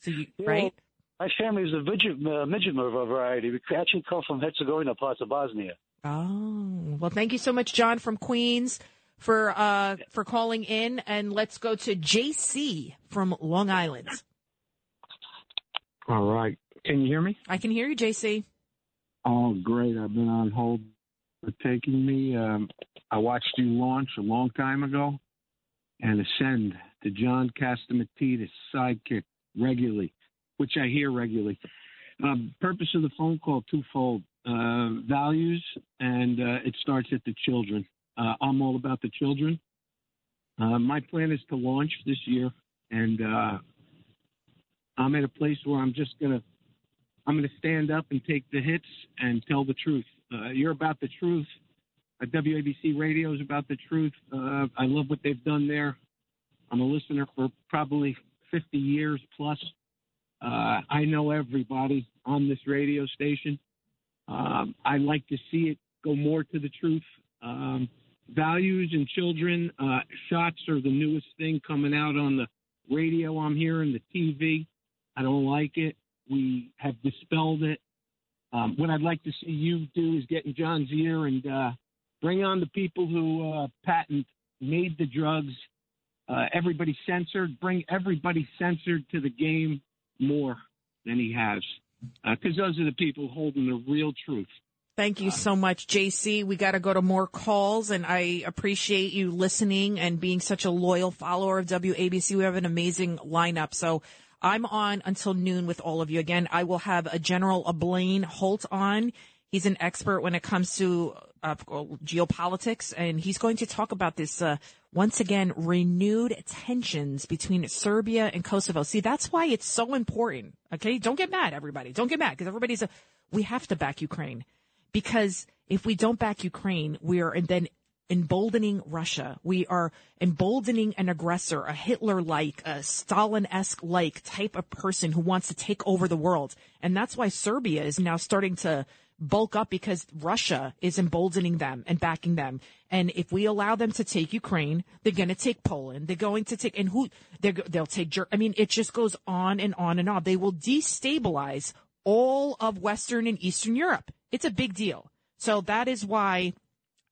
So you Yeah, right? My family is a midget, uh, midget variety. We actually come from Herzegovina, parts of Bosnia. Oh well, thank you so much, John from Queens, for uh for calling in, and let's go to JC from Long Island. All right. Can you hear me? I can hear you, JC. Oh, great. I've been on hold for taking me. Um, I watched you launch a long time ago and ascend to John Catsimatidis sidekick regularly, which I hear regularly. Um, purpose of the phone call twofold: uh, values, and uh, it starts at the children. Uh, I'm all about the children. Uh, my plan is to launch this year, and uh, I'm at a place where I'm just gonna I'm going to stand up and take the hits and tell the truth. Uh, you're about the truth. Uh, WABC Radio is about the truth. Uh, I love what they've done there. I'm a listener for probably 50 years plus. Uh, I know everybody on this radio station. Um, I like to see it go more to the truth. Um, values and children, uh, shots are the newest thing coming out on the radio. I'm hearing the TV. I don't like it. We have dispelled it. Um, what I'd like to see you do is get in John's ear and uh, bring on the people who uh, patent made the drugs. Uh, everybody censored. Bring everybody censored to the game more than he has, because those are the people holding the real truth. Thank you so much, JC. We got to go to more calls, and I appreciate you listening and being such a loyal follower of WABC. We have an amazing lineup. So I'm on until noon with all of you. Again, I will have a General a Blaine Holt on. He's an expert when it comes to uh, geopolitics, and he's going to talk about this uh, once again renewed tensions between Serbia and Kosovo. See, that's why it's so important. Okay, don't get mad, everybody. Don't get mad because everybody's a. We have to back Ukraine because if we don't back Ukraine, we are and then emboldening Russia. We are emboldening an aggressor, a Hitler-like, a Stalin-esque like type of person who wants to take over the world. And that's why Serbia is now starting to bulk up because Russia is emboldening them and backing them. And if we allow them to take Ukraine, they're going to take Poland. They're going to take, and who, they're, they'll take, I mean, it just goes on and on and on. They will destabilize all of Western and Eastern Europe. It's a big deal. So that is why,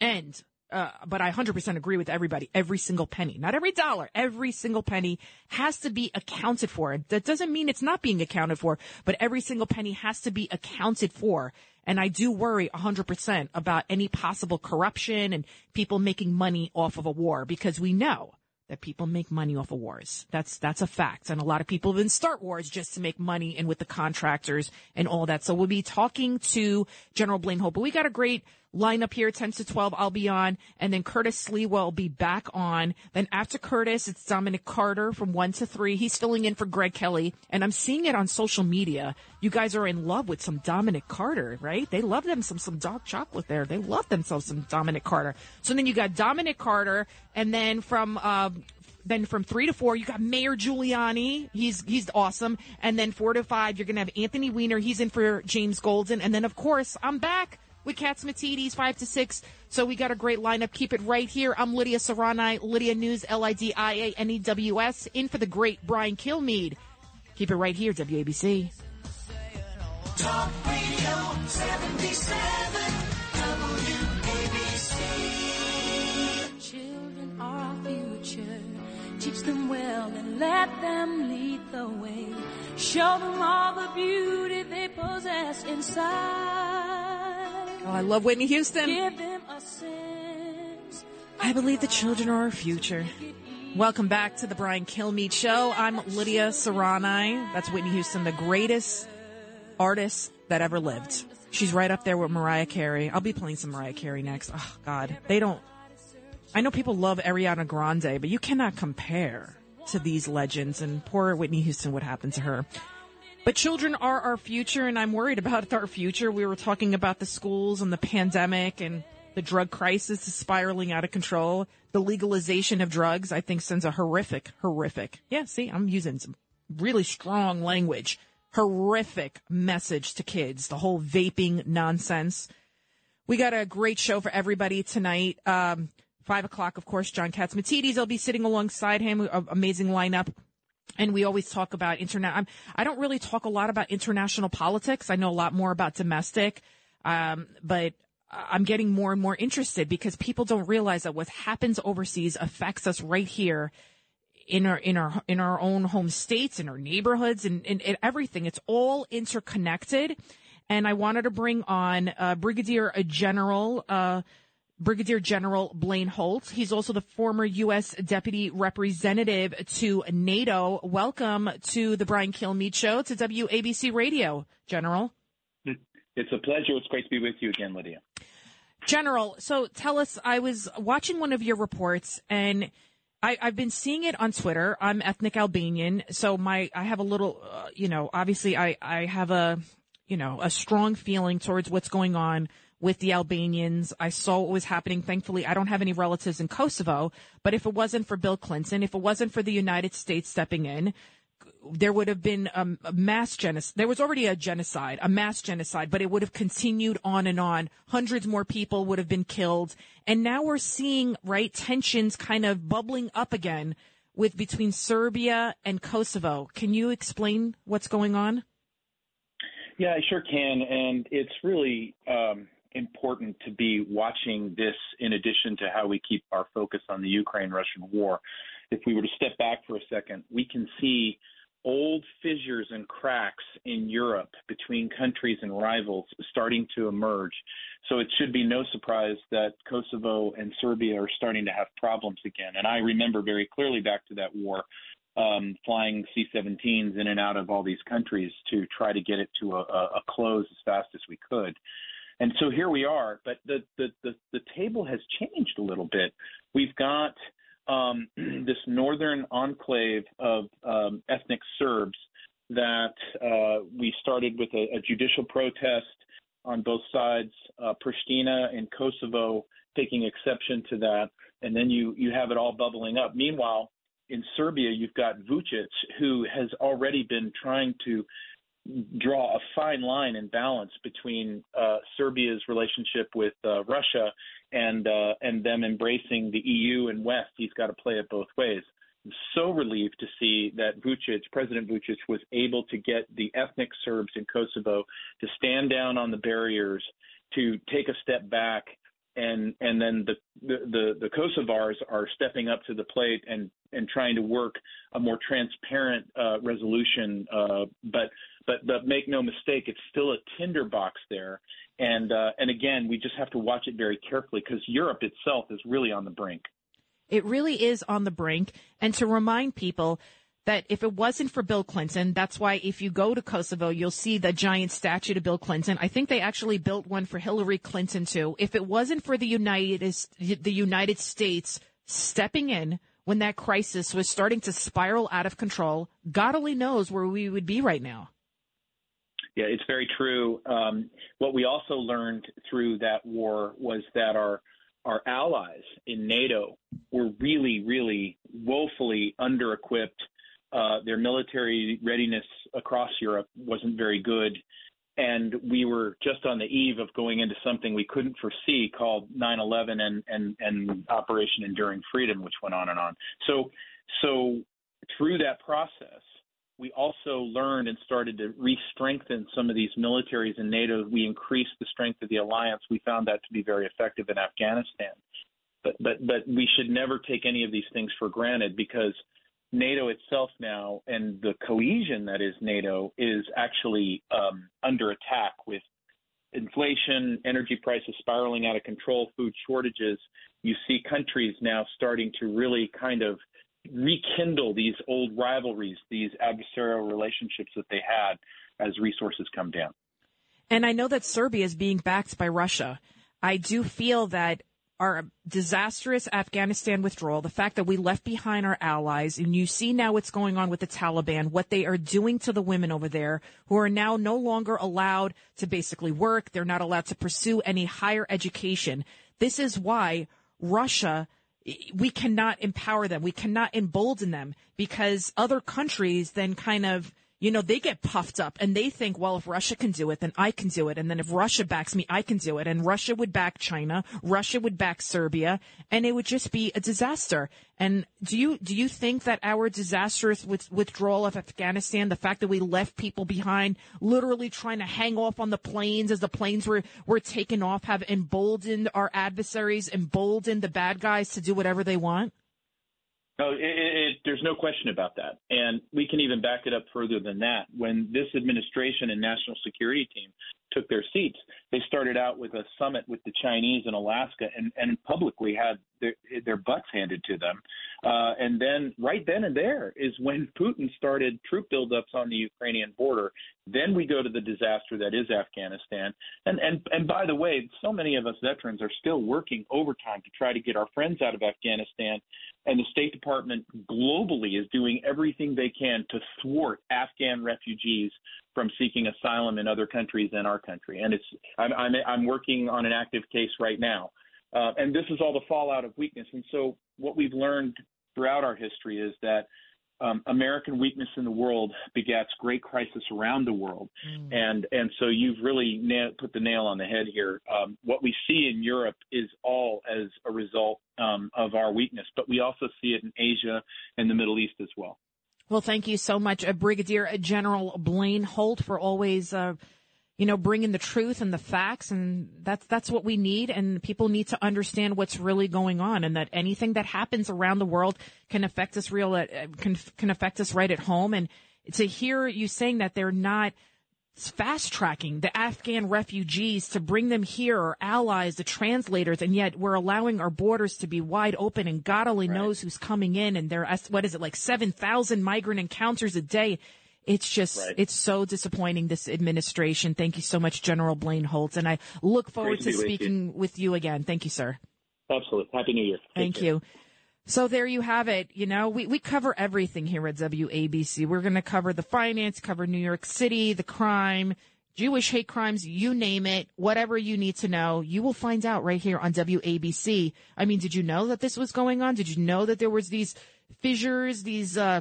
and uh, but I 100% agree with everybody. Every single penny, not every dollar, every single penny has to be accounted for. That doesn't mean it's not being accounted for, but every single penny has to be accounted for. And I do worry 100% about any possible corruption and people making money off of a war because we know that people make money off of wars. That's that's a fact. And a lot of people even start wars just to make money and with the contractors and all that. So we'll be talking to General Blaine Holt. But we got a great lineup here, 10 to 12. I'll be on. And then Curtis Sliwa will be back on. Then after Curtis, it's Dominic Carter from 1 to 3. He's filling in for Greg Kelly. And I'm seeing it on social media. You guys are in love with some Dominic Carter, right? They love them some, some dark chocolate there. They love themselves some Dominic Carter. So then you got Dominic Carter. And then from, uh, then from three to four, you got Mayor Giuliani. He's he's awesome. And then four to five, you're gonna have Anthony Weiner. He's in for James Golden. And then of course, I'm back with Catsimatidis, 5 to 6. So we got a great lineup. Keep it right here. I'm Lidia Curanaj, Lidia News, L-I-D-I-A-N-E-W-S, in for the great Brian Kilmeade. Keep it right here, WABC. Talk Radio 77 WABC. Children are our future. Teach them well and let them lead the way. Show them all the beauty they possess inside. Oh, I love Whitney Houston. Give them a sense. I believe the children are our future. Welcome back to the Brian Kilmeade Show. I'm Lidia Curanaj. That's Whitney Houston, the greatest artist that ever lived. She's right up there with Mariah Carey. I'll be playing some Mariah Carey next. Oh, God. They don't. I know people love Ariana Grande, but you cannot compare to these legends. And poor Whitney Houston, what happened to her? But children are our future, and I'm worried about our future. We were talking about the schools and the pandemic and the drug crisis is spiraling out of control. The legalization of drugs, I think, sends a horrific, horrific. Yeah, see, I'm using some really strong language. Horrific message to kids. The whole vaping nonsense. We got a great show for everybody tonight. Um, five o'clock, of course, John Catsimatidis. I'll be sitting alongside him. Amazing lineup. And we always talk about internet. I don't really talk a lot about international politics. I know a lot more about domestic. Um, but I'm getting more and more interested because people don't realize that what happens overseas affects us right here in our in our in our own home states, in our neighborhoods, and, and, and everything. It's all interconnected. And I wanted to bring on uh, Brigadier a General uh, Brigadier General Blaine Holt. He's also the former U.S. Deputy Representative to NATO. Welcome to the Brian Kilmeade Show to WABC Radio, General. It's a pleasure. It's great to be with you again, Lidia. General, so tell us, I was watching one of your reports and I, I've been seeing it on Twitter. I'm ethnic Albanian, so my, I have a little, uh, you know, obviously I, I have a, you know, a strong feeling towards what's going on with the Albanians. I saw what was happening. Thankfully, I don't have any relatives in Kosovo, but if it wasn't for Bill Clinton, if it wasn't for the United States stepping in, there would have been a mass genocide. There was already a genocide, a mass genocide, but it would have continued on and on. Hundreds more people would have been killed. And now we're seeing, right, tensions kind of bubbling up again with between Serbia and Kosovo. Can you explain what's going on? Yeah, I sure can. And it's really um, important to be watching this in addition to how we keep our focus on the Ukraine Russian war. If we were to step back for a second, we can see old fissures and cracks in Europe between countries and rivals starting to emerge. So it should be no surprise that Kosovo and Serbia are starting to have problems again. And I remember very clearly back to that war, um, flying C 17s in and out of all these countries to try to get it to a, a close as fast as we could. And so here we are, but the, the, the, the table has changed a little bit. We've got um, this northern enclave of um, ethnic Serbs that uh, we started with a, a, judicial protest on both sides. Uh, Pristina and Kosovo taking exception to that, and then you you have it all bubbling up. Meanwhile, in Serbia, you've got Vucic, who has already been trying to draw a fine line and balance between uh, Serbia's relationship with uh, Russia and uh, and them embracing the EU and West. He's got to play it both ways. I'm so relieved to see that Vucic, President Vucic, was able to get the ethnic Serbs in Kosovo to stand down on the barriers, to take a step back, and and then the the the Kosovars are stepping up to the plate and and trying to work a more transparent uh, resolution. Uh, but but but make no mistake, it's still a tinderbox there. And uh, and again, we just have to watch it very carefully because Europe itself is really on the brink. It really is on the brink. And to remind people that if it wasn't for Bill Clinton, that's why if you go to Kosovo, you'll see the giant statue to Bill Clinton. I think they actually built one for Hillary Clinton too. If it wasn't for the United the United States stepping in when that crisis was starting to spiral out of control, God only knows where we would be right now. Yeah, it's very true. Um, what we also learned through that war was that our our allies in NATO were really, really woefully under-equipped. Uh, their military readiness across Europe wasn't very good, and we were just on the eve of going into something we couldn't foresee called 9/11 and and and Operation Enduring Freedom, which went on and on. So, so through that process, we also learned and started to re-strengthen some of these militaries in NATO. We increased the strength of the alliance. We found that to be very effective in Afghanistan. But but but we should never take any of these things for granted because NATO itself now and the cohesion that is NATO is actually um, under attack with inflation, energy prices spiraling out of control, food shortages. You see countries now starting to really kind of rekindle these old rivalries, these adversarial relationships that they had as resources come down. And I know that Serbia is being backed by Russia. I do feel that our disastrous Afghanistan withdrawal, the fact that we left behind our allies, and you see now what's going on with the Taliban, what they are doing to the women over there who are now no longer allowed to basically work. They're not allowed to pursue any higher education. This is why Russia we cannot empower them. We cannot embolden them because other countries then kind of, you know, they get puffed up and they think, well, if Russia can do it, then I can do it. And then if Russia backs me, I can do it. And Russia would back China. Russia would back Serbia and it would just be a disaster. And do you, do you think that our disastrous with, withdrawal of Afghanistan, the fact that we left people behind, literally trying to hang off on the planes as the planes were, were taken off, have emboldened our adversaries, emboldened the bad guys to do whatever they want? No, it, it, there's no question about that. And we can even back it up further than that. When this administration and national security team took their seats, they started out with a summit with the Chinese in Alaska and, and publicly had their, their butts handed to them. Uh, and then, right then and there, is when Putin started troop buildups on the Ukrainian border. Then we go to the disaster that is Afghanistan. And, and, and by the way, so many of us veterans are still working overtime to try to get our friends out of Afghanistan. And the State Department globally is doing everything they can to thwart Afghan refugees from seeking asylum in other countries than our country. And it's I'm I'm, I'm working on an active case right now, uh, and this is all the fallout of weakness. And so what we've learned throughout our history is that um, American weakness in the world begats great crisis around the world, mm. and and so you've really na- put the nail on the head here. Um, what we see in Europe is all as a result um, of our weakness, but we also see it in Asia and the Middle East as well. Well, thank you so much, uh, Brigadier General Blaine Holt, for always, uh, you know, bringing the truth and the facts, and that's that's what we need. And people need to understand what's really going on, and that anything that happens around the world can affect us real, uh, can can affect us right at home. And to hear you saying that they're not fast tracking the Afghan refugees to bring them here, our allies, the translators, and yet we're allowing our borders to be wide open and God only right. knows who's coming in and there, what is it, like 7,000 migrant encounters a day. It's just, right. it's so disappointing, this administration. Thank you so much, General Blaine Holtz. And I look forward to, to speaking with you. with you again. Thank you, sir. Absolutely. Happy New Year. Take Thank care. you. So there you have it. You know, we, we cover everything here at WABC. We're going to cover the finance, cover New York City, the crime, Jewish hate crimes, you name it, whatever you need to know, you will find out right here on WABC. I mean, did you know that this was going on? Did you know that there was these fissures, these uh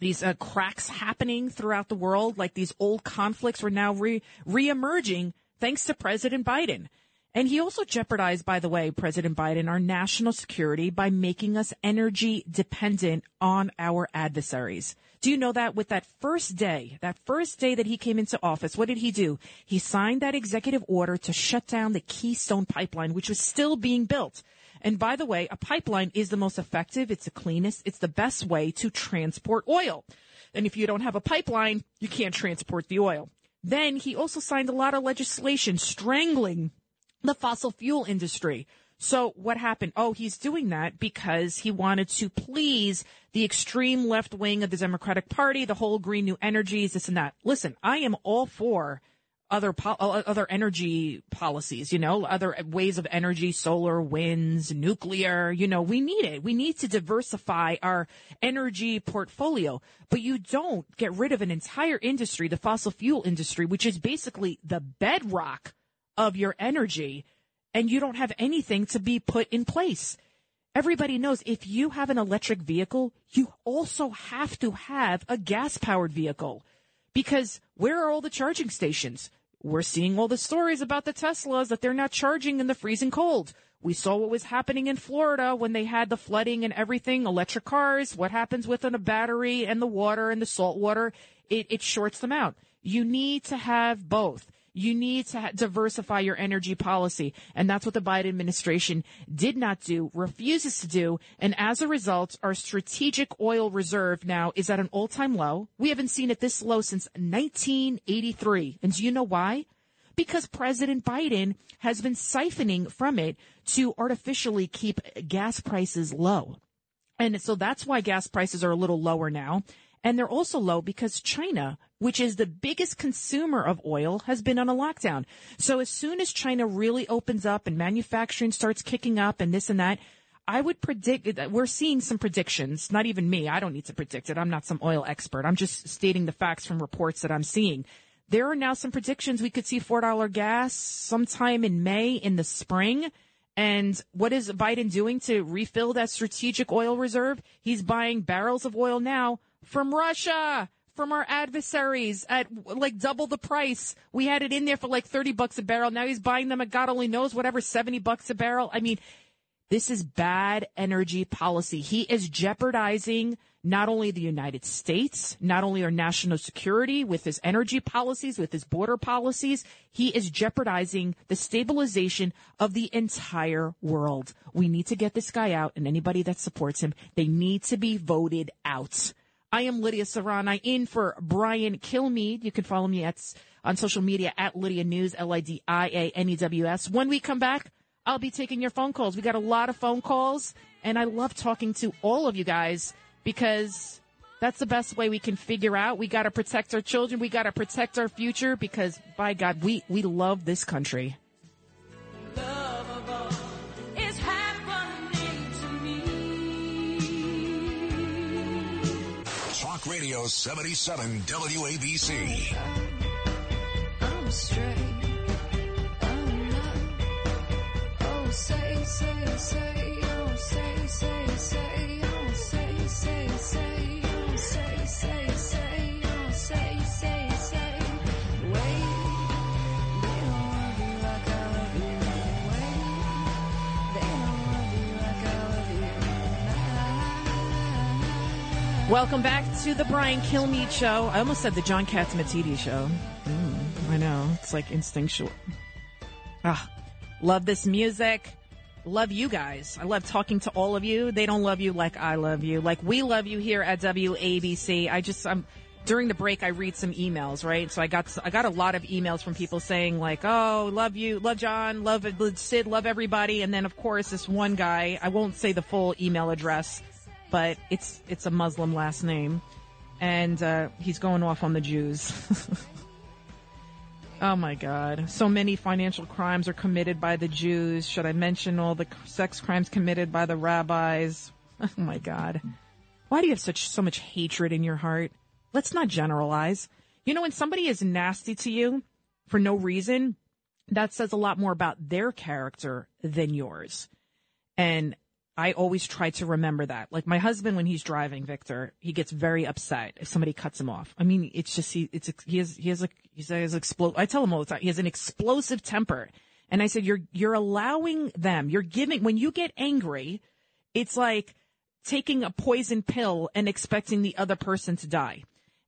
these uh, cracks happening throughout the world, like these old conflicts were now re reemerging thanks to President Biden. And he also jeopardized, by the way, President Biden, our national security by making us energy dependent on our adversaries. Do you know that with that first day, that first day that he came into office, what did he do? He signed that executive order to shut down the Keystone pipeline, which was still being built. And by the way, a pipeline is the most effective. It's the cleanest. It's the best way to transport oil. And if you don't have a pipeline, you can't transport the oil. Then he also signed a lot of legislation strangling the fossil fuel industry. So what happened? Oh, he's doing that because he wanted to please the extreme left wing of the Democratic Party, the whole green new energies, this and that. Listen, I am all for other po- other energy policies, you know, other ways of energy, solar, winds, nuclear, you know, we need it. We need to diversify our energy portfolio, but you don't get rid of an entire industry, the fossil fuel industry, which is basically the bedrock of your energy and you don't have anything to be put in place. Everybody knows if you have an electric vehicle, you also have to have a gas powered vehicle because where are all the charging stations? We're seeing all the stories about the Teslas that they're not charging in the freezing cold. We saw what was happening in Florida when they had the flooding and everything, electric cars. What happens with a battery and the water and the salt water? It, it shorts them out. You need to have both. You need to diversify your energy policy. And that's what the Biden administration did not do, refuses to do. And as a result, our strategic oil reserve now is at an all time low. We haven't seen it this low since 1983. And do you know why? Because President Biden has been siphoning from it to artificially keep gas prices low. And so that's why gas prices are a little lower now. And they're also low because China, which is the biggest consumer of oil, has been on a lockdown. So as soon as China really opens up and manufacturing starts kicking up and this and that, I would predict that we're seeing some predictions, not even me. I don't need to predict it. I'm not some oil expert. I'm just stating the facts from reports that I'm seeing. There are now some predictions we could see $4 gas sometime in May in the spring. And what is Biden doing to refill that strategic oil reserve? He's buying barrels of oil now from Russia, from our adversaries at like double the price. We had it in there for like 30 bucks a barrel. Now he's buying them at God only knows whatever, 70 bucks a barrel. I mean, this is bad energy policy. He is jeopardizing not only the United States, not only our national security with his energy policies, with his border policies, he is jeopardizing the stabilization of the entire world. We need to get this guy out and anybody that supports him, they need to be voted out. I am Lidia Curanaj in for Brian Kilmeade. You can follow me at on social media at Lidia News, L-I-D-I-A-N-E-W-S. When we come back, I'll be taking your phone calls. We got a lot of phone calls and I love talking to all of you guys because that's the best way we can figure out. We got to protect our children. We got to protect our future because by God, we, we love this country. is Talk Radio 77 WABC. I'm straight. I'm not. Oh, say, say, say. Oh, say, say, say. Welcome back to the Brian Kilmeade Show. I almost said the John Catsimatidis Show. Mm, I know. It's like instinctual. Ah, love this music. Love you guys. I love talking to all of you. They don't love you like I love you. Like we love you here at WABC. I just, I'm, during the break, I read some emails, right? So I got, I got a lot of emails from people saying like, oh, love you, love John, love Sid, love everybody. And then of course this one guy, I won't say the full email address, but it's, it's a Muslim last name. And, uh, he's going off on the Jews. Oh my God. So many financial crimes are committed by the Jews. Should I mention all the sex crimes committed by the rabbis? Oh my God. Why do you have such, so much hatred in your heart? Let's not generalize. You know, when somebody is nasty to you, for no reason, that says a lot more about their character than yours. And I always try to remember that. Like my husband, when he's driving, Victor, he gets very upset if somebody cuts him off. I mean, it's just he, it's he has he has a he has explode. I tell him all the time he has an explosive temper, and I said you're you're allowing them. You're giving when you get angry, it's like taking a poison pill and expecting the other person to die.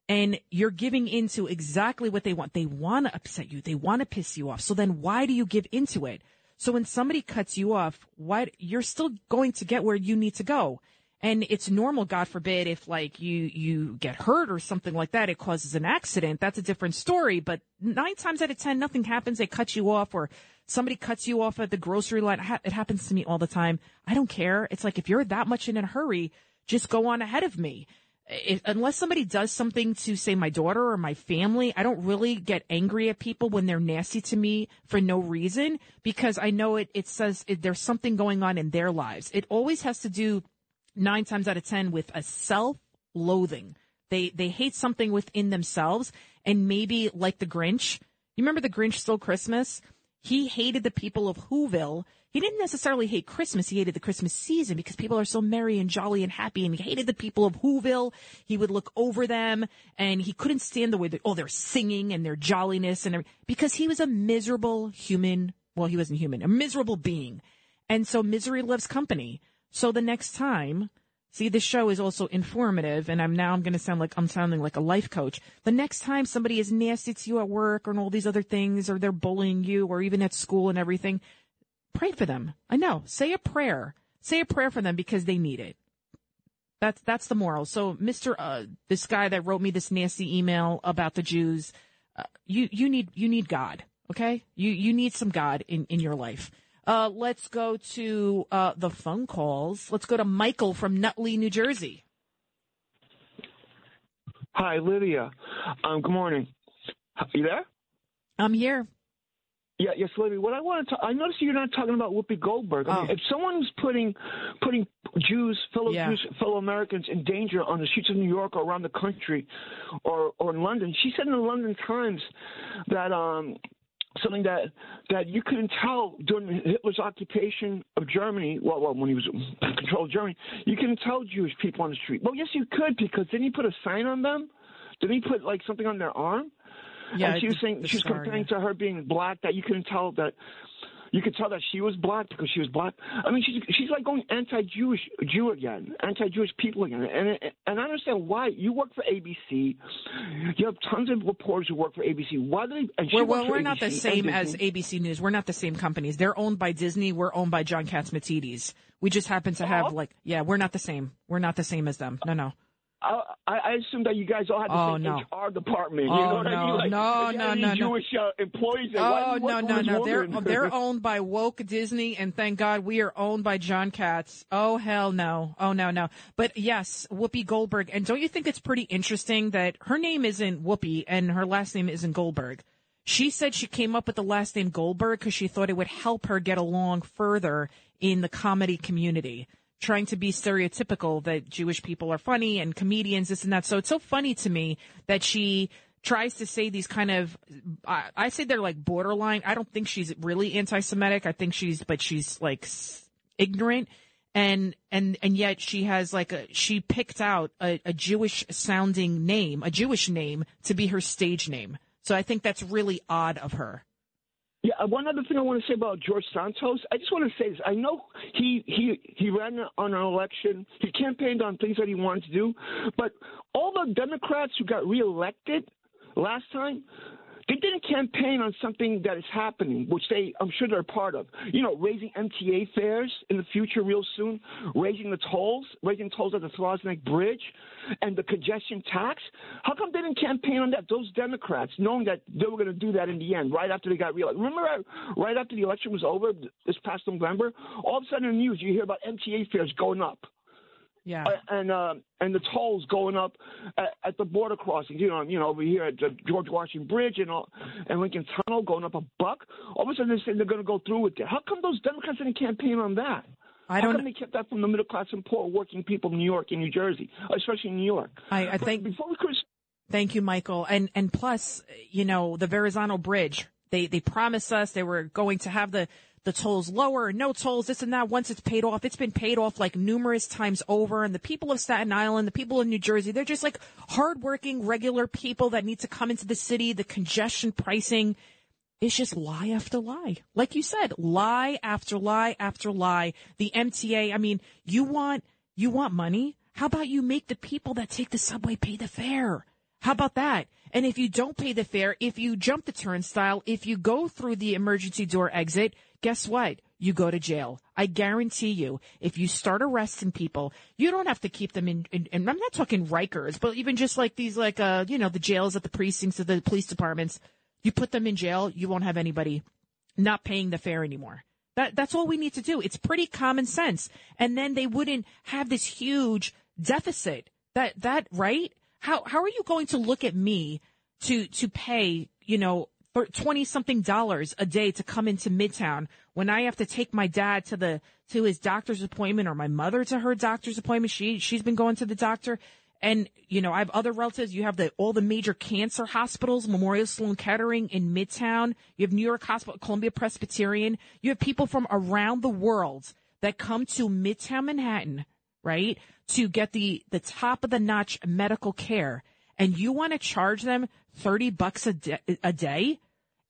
And you're giving into exactly what they want. They want to upset you. They want to piss you off. So then why do you give into it? So when somebody cuts you off, what you're still going to get where you need to go. And it's normal, God forbid, if like you, you get hurt or something like that, it causes an accident. That's a different story. But nine times out of 10, nothing happens. They cut you off or somebody cuts you off at the grocery line. It happens to me all the time. I don't care. It's like, if you're that much in a hurry, just go on ahead of me. Unless somebody does something to say my daughter or my family, I don't really get angry at people when they're nasty to me for no reason because I know it, it says it, there's something going on in their lives. It always has to do nine times out of 10 with a self loathing. They, they hate something within themselves and maybe like the Grinch. You remember the Grinch Stole Christmas? He hated the people of Whoville. He didn't necessarily hate Christmas. He hated the Christmas season because people are so merry and jolly and happy. And he hated the people of Whoville. He would look over them and he couldn't stand the way that, oh, they're singing and their jolliness and because he was a miserable human. Well, he wasn't human, a miserable being. And so misery loves company. So the next time, see, this show is also informative and I'm now I'm going to sound like I'm sounding like a life coach. The next time somebody is nasty to you at work or all these other things or they're bullying you or even at school and everything, pray for them. I know. Say a prayer. Say a prayer for them because they need it. That's that's the moral. So, Mister, uh, this guy that wrote me this nasty email about the Jews, uh, you you need you need God. Okay, you you need some God in in your life. Uh, let's go to uh, the phone calls. Let's go to Michael from Nutley, New Jersey. Hi, Lidia. Um, good morning. Are you there? I'm here. Yeah, yes, Lidia. What I want to, talk, I noticed you're not talking about Whoopi Goldberg. I mean, Oh. if someone's putting putting Jews, fellow Yeah. Jews, fellow Americans in danger on the streets of New York or around the country, or or in London, she said in the London Times that um something that that you couldn't tell during Hitler's occupation of Germany. Well, well, when he was in control of Germany, you couldn't tell Jewish people on the street. Well, yes, you could because didn't he put a sign on them? Didn't he put like something on their arm? Yeah, and she was saying she was comparing to her being black that you couldn't tell that you could tell that she was black because she was black. I mean, she's she's like going anti-Jewish Jew again, anti-Jewish people again, and and I understand why. You work for ABC, you have tons of reporters who work for ABC. Why do they? And We're, well, we're not the same as ABC News. We're not the same companies. They're owned by Disney. We're owned by John Catsimatidis. We just happen to have like, yeah, we're not the same. We're not the same as them. No, no. I, I I assume that you guys all had the Oh, same no. HR department. You Oh, know what I no. mean? Like, No, no, no, no. Jewish uh, employees. there, why Oh no no no! They're they're owned by woke Disney, and thank God we are owned by John Katz. Oh hell no! Oh no no! But yes, Whoopi Goldberg. And don't you think it's pretty interesting that her name isn't Whoopi and her last name isn't Goldberg? She said she came up with the last name Goldberg because she thought it would help her get along further in the comedy community. Trying to be stereotypical that Jewish people are funny and comedians, this and that. So it's so funny to me that she tries to say these kind of I, I say they're like borderline. I don't think she's really anti-Semitic. I think she's but she's like ignorant and and and yet she has like a she picked out a, a Jewish sounding name, a Jewish name to be her stage name. So I think that's really odd of her. Yeah, uh, one other thing I want to say about George Santos. I just want to say this. I know he he he ran on an election. He campaigned on things that he wanted to do, but all the Democrats who got reelected last time. They didn't campaign on something that is happening, which they, I'm sure they're part of. You know, raising MTA fares in the future, real soon, raising the tolls, raising tolls at the Throgs Neck Bridge, and the congestion tax. How come they didn't campaign on that? Those Democrats, knowing that they were going to do that in the end, right after they got reelected. Remember, right after the election was over this past November, all of a sudden in the news you hear about MTA fares going up. Yeah. And uh, and the tolls going up at, at the border crossings. You know, you know over here at the George Washington Bridge and all, and Lincoln Tunnel going up a buck. All of a sudden they say they're going to go through with it. How come those Democrats didn't campaign on that? I don't- How come they kept that from the middle class and poor working people in New York and New Jersey, especially in New York? I, I think before we could Thank you, Michael. And and plus, you know, the Verrazano Bridge They they promised us they were going to have the the tolls lower, no tolls, this and that. Once it's paid off, it's been paid off like numerous times over. And the people of Staten Island, the people in New Jersey, they're just like hardworking, regular people that need to come into the city. The congestion pricing is just lie after lie. Like you said, lie after lie after lie. The MTA, I mean, you want, you want money? How about you make the people that take the subway pay the fare? How about that? And if you don't pay the fare, if you jump the turnstile, if you go through the emergency door exit, guess what? You go to jail. I guarantee you, if you start arresting people, you don't have to keep them in, in and I'm not talking Rikers, but even just like these, like, uh, you know, the jails at the precincts of the police departments, you put them in jail, you won't have anybody not paying the fare anymore. That, that's all we need to do. It's pretty common sense. And then they wouldn't have this huge deficit. That, that, right? How, how are you going to look at me to, to pay, you know, 20 something dollars a day to come into Midtown when I have to take my dad to the, to his doctor's appointment or my mother to her doctor's appointment. She, she's been going to the doctor. And, you know, I have other relatives. You have the, all the major cancer hospitals, Memorial Sloan Kettering in Midtown. You have New York Hospital, Columbia Presbyterian. You have people from around the world that come to Midtown Manhattan, right? To get the, the top of the notch medical care. And you want to charge them 30 bucks a, de- a day?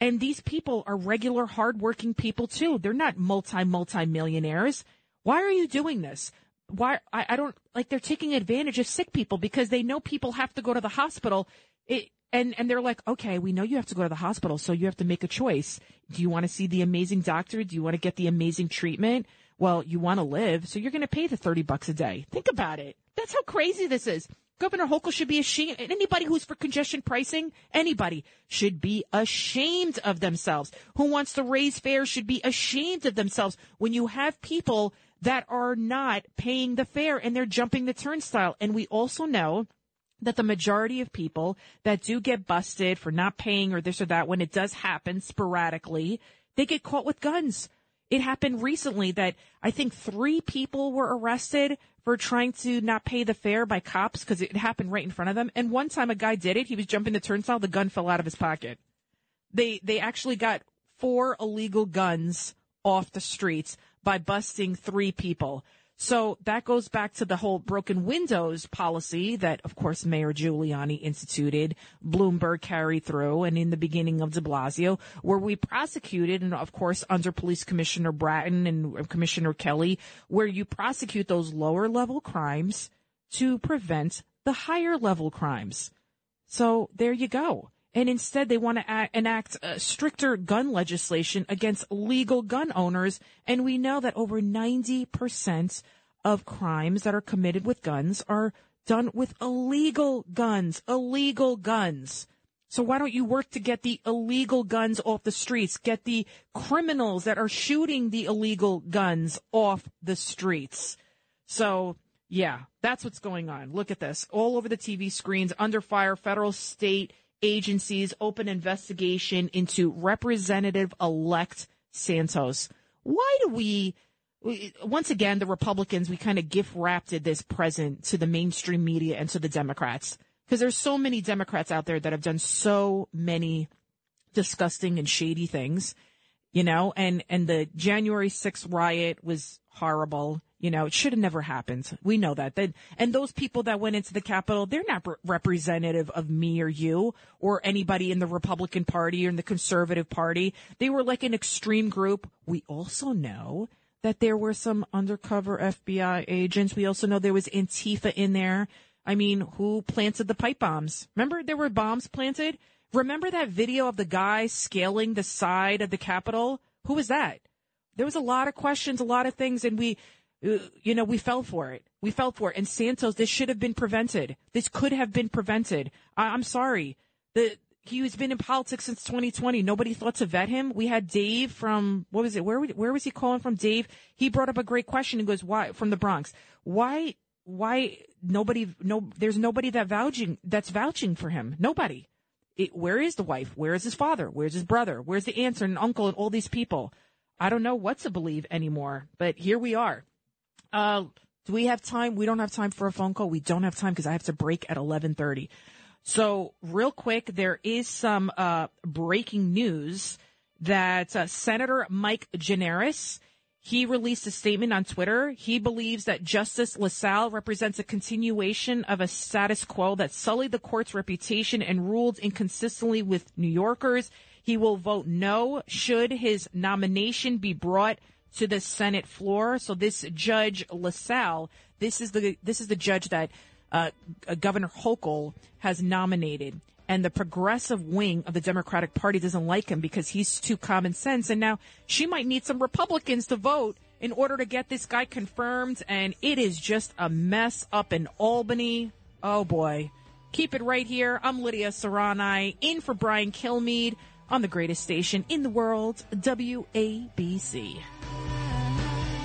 And these people are regular hardworking people too. They're not multi, multi millionaires. Why are you doing this? Why, I, I don't, like they're taking advantage of sick people because they know people have to go to the hospital. It, and, and they're like, okay, we know you have to go to the hospital, so you have to make a choice. Do you want to see the amazing doctor? Do you want to get the amazing treatment? Well, you want to live, so you're going to pay the 30 bucks a day. Think about it. That's how crazy this is. Governor Hochul should be ashamed. Anybody who's for congestion pricing, anybody should be ashamed of themselves. Who wants to raise fares should be ashamed of themselves when you have people that are not paying the fare and they're jumping the turnstile. And we also know that the majority of people that do get busted for not paying or this or that, when it does happen sporadically, they get caught with guns. It happened recently that I think three people were arrested for trying to not pay the fare by cops because it happened right in front of them. And one time a guy did it. He was jumping the turnstile. The gun fell out of his pocket. They, they actually got four illegal guns off the streets by busting three people. So that goes back to the whole broken windows policy that, of course, Mayor Giuliani instituted, Bloomberg carried through, and in the beginning of de Blasio, where we prosecuted, and of course, under Police Commissioner Bratton and Commissioner Kelly, where you prosecute those lower level crimes to prevent the higher level crimes. So there you go. And instead, they want to act, enact uh, stricter gun legislation against legal gun owners. And we know that over 90% of crimes that are committed with guns are done with illegal guns, illegal guns. So why don't you work to get the illegal guns off the streets? Get the criminals that are shooting the illegal guns off the streets. So yeah, that's what's going on. Look at this. All over the TV screens, under fire, federal, state, agencies open investigation into Representative elect Santos. Why do we, once again, the Republicans, we kind of gift wrapped this present to the mainstream media and to the Democrats? Because there's so many Democrats out there that have done so many disgusting and shady things, you know, and, and the January 6th riot was horrible. You know, it should have never happened. We know that. That and those people that went into the Capitol, they're not re- representative of me or you or anybody in the Republican Party or in the Conservative Party. They were like an extreme group. We also know that there were some undercover FBI agents. We also know there was Antifa in there. I mean, who planted the pipe bombs? Remember there were bombs planted? Remember that video of the guy scaling the side of the Capitol? Who was that? There was a lot of questions, a lot of things, and we, you know, we fell for it. We fell for it. And Santos, this should have been prevented. This could have been prevented. I- I'm sorry. The, he's been in politics since 2020. Nobody thought to vet him. We had Dave from, what was it? Where, where was he calling from? Dave. He brought up a great question and goes, why, from the Bronx. Why, why nobody, no, there's nobody that vouching, that's vouching for him. Nobody. It, where is the wife? Where is his father? Where's his brother? Where's the aunt and uncle and all these people? I don't know what to believe anymore, but here we are. Uh, do we have time? We don't have time for a phone call. We don't have time because I have to break at 1130. So real quick, there is some, uh, breaking news. that uh, Senator Mike Gianaris he released a statement on Twitter. He believes that Justice LaSalle represents a continuation of a status quo that sullied the court's reputation and ruled inconsistently with New Yorkers. He will vote no should his nomination be brought to the Senate floor. So this Judge LaSalle, this is the this is the judge that uh, Governor Hochul has nominated and the progressive wing of the Democratic Party doesn't like him because he's too common sense. And now she might need some Republicans to vote in order to get this guy confirmed. And it is just a mess up in Albany. Oh boy. Keep it right here. I'm Lidia Curanaj in for Brian Kilmeade on the greatest station in the world, WABC.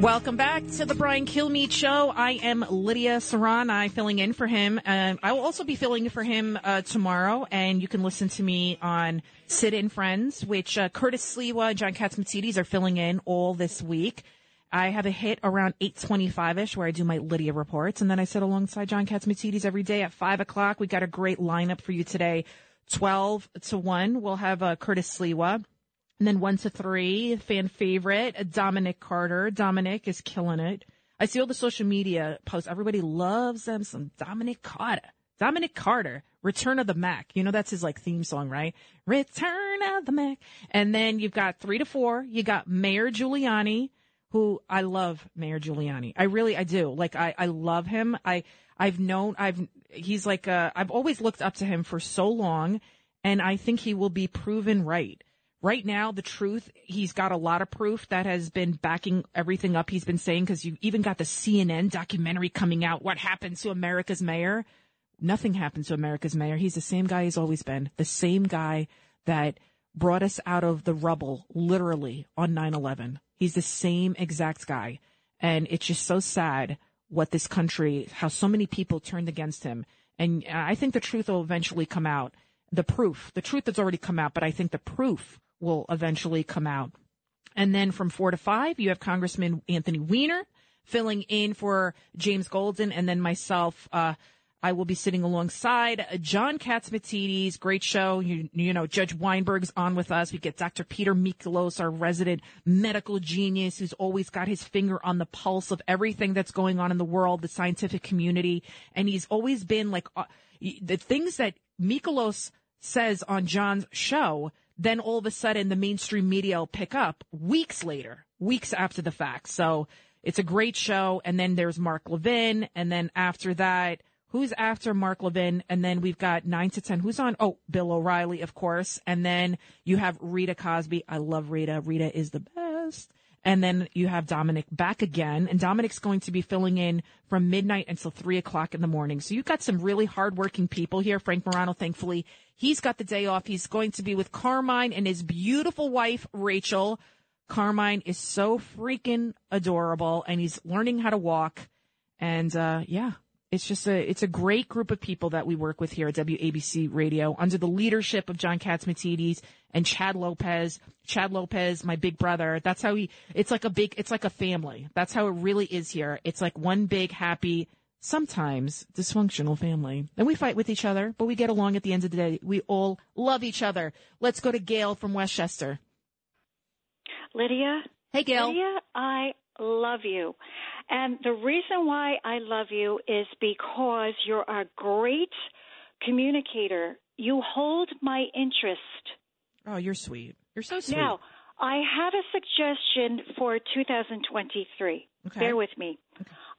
Welcome back to the Brian Kilmeade Show. I am Lidia Curanaj filling in for him. Um, I will also be filling in for him uh, tomorrow, and you can listen to me on Sid and Friends, which uh, Curtis Sliwa and John Catsimatidis are filling in all this week. I have a hit around 825-ish where I do my Lidia reports, and then I sit alongside John Catsimatidis every day at 5 o'clock. We got a great lineup for you today. 12 to 1, we'll have uh, Curtis Sliwa. And then one to three, fan favorite, Dominic Carter. Dominic is killing it. I see all the social media posts. Everybody loves them. Some Dominic Carter. Dominic Carter, Return of the Mac. You know, that's his like theme song, right? Return of the Mac. And then you've got three to four. You got Mayor Giuliani, who I love Mayor Giuliani. I really, I do. Like, I, I love him. I, I've known, I've, he's like, uh, I've always looked up to him for so long and I think he will be proven right. Right now, the truth, he's got a lot of proof that has been backing everything up he's been saying because you even got the CNN documentary coming out. What happened to America's mayor? Nothing happened to America's mayor. He's the same guy he's always been. The same guy that brought us out of the rubble, literally, on 9-11. He's the same exact guy. And it's just so sad what this country, how so many people turned against him. And I think the truth will eventually come out. The proof, the truth has already come out, but I think the proof will eventually come out. And then from four to five, you have Congressman Anthony Weiner filling in for James Golden, and then myself. Uh, I will be sitting alongside John Catsimatidis. Great show. You, you know, Judge Weinberg's on with us. We get Dr. Peter Mikolos, our resident medical genius, who's always got his finger on the pulse of everything that's going on in the world, the scientific community, and he's always been like uh, the things that Mikolos says on John's show then all of a sudden the mainstream media will pick up weeks later, weeks after the fact. So it's a great show. And then there's Mark Levin. And then after that, who's after Mark Levin? And then we've got nine to 10. Who's on? Oh, Bill O'Reilly, of course. And then you have Rita Cosby. I love Rita. Rita is the best. And then you have Dominic back again, and Dominic's going to be filling in from midnight until three o'clock in the morning. So you've got some really hardworking people here. Frank Morano, thankfully, he's got the day off. He's going to be with Carmine and his beautiful wife, Rachel. Carmine is so freaking adorable, and he's learning how to walk. And uh, yeah, it's just a it's a great group of people that we work with here at WABC Radio under the leadership of John Catsimatidis and Chad Lopez. Chad Lopez, my big brother. That's how he. It's like a big. It's like a family. That's how it really is here. It's like one big happy. Sometimes dysfunctional family. And we fight with each other, but we get along at the end of the day. We all love each other. Let's go to Gail from Westchester. Lidia. Hey, Gail. Lidia, I love you. And the reason why I love you is because you're a great communicator. You hold my interest. Oh, you're sweet. You're so sweet. Now, I have a suggestion for 2023. Okay. Bear with me.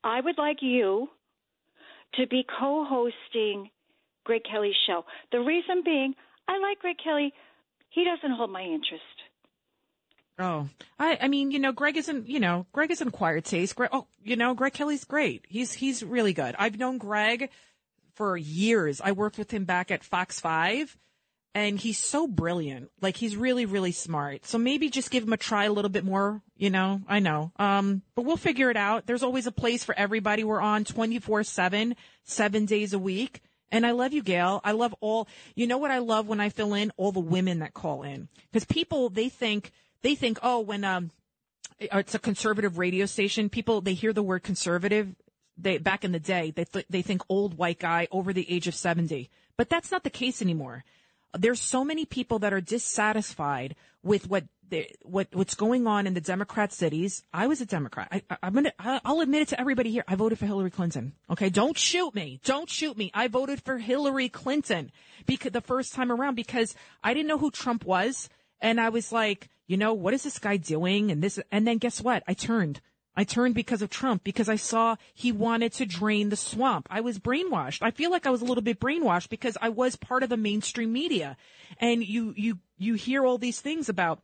I would like you to be co hosting Greg Kelly's show. The reason being, I like Greg Kelly. He doesn't hold my interest. Oh, I, I mean, you know, Greg isn't, you know, Greg is an quiet taste. Greg, oh, you know, Greg Kelly's great. He's, he's really good. I've known Greg for years. I worked with him back at Fox 5. and he's so brilliant. Like he's really, really smart. So maybe just give him a try a little bit more, you know, I know. Um, but we'll figure it out. There's always a place for everybody. We're on 24 seven, seven days a week. And I love you, Gail. I love all, you know what I love when I fill in? All the women that call in. Cause people, they think, they think, oh, when, um, it's a conservative radio station, people, they hear the word conservative. They, back in the day, they, th- they think old white guy over the age of 70. But that's not the case anymore. There's so many people that are dissatisfied with what the, what what's going on in the Democrat cities. I was a Democrat. I, I, I'm gonna I'll admit it to everybody here. I voted for Hillary Clinton. Okay, don't shoot me. Don't shoot me. I voted for Hillary Clinton because the first time around because I didn't know who Trump was, and I was like, you know, what is this guy doing? And this, and then guess what? I turned. I turned because of Trump because I saw he wanted to drain the swamp. I was brainwashed. I feel like I was a little bit brainwashed because I was part of the mainstream media. And you, you, you hear all these things about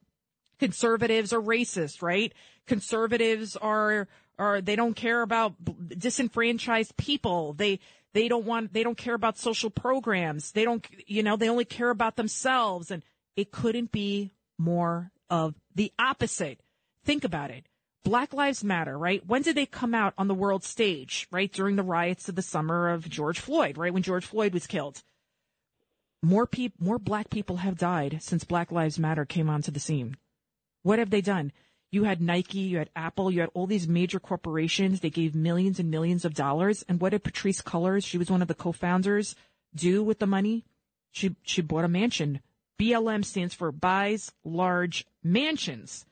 conservatives are racist, right? Conservatives are, are, they don't care about disenfranchised people. They, they don't want, they don't care about social programs. They don't, you know, they only care about themselves. And it couldn't be more of the opposite. Think about it. Black Lives Matter, right? When did they come out on the world stage, right? During the riots of the summer of George Floyd, right? When George Floyd was killed. More people, more black people have died since Black Lives Matter came onto the scene. What have they done? You had Nike, you had Apple, you had all these major corporations. They gave millions and millions of dollars. And what did Patrisse Cullors, she was one of the co-founders, do with the money? She, she bought a mansion. BLM stands for buys large mansions.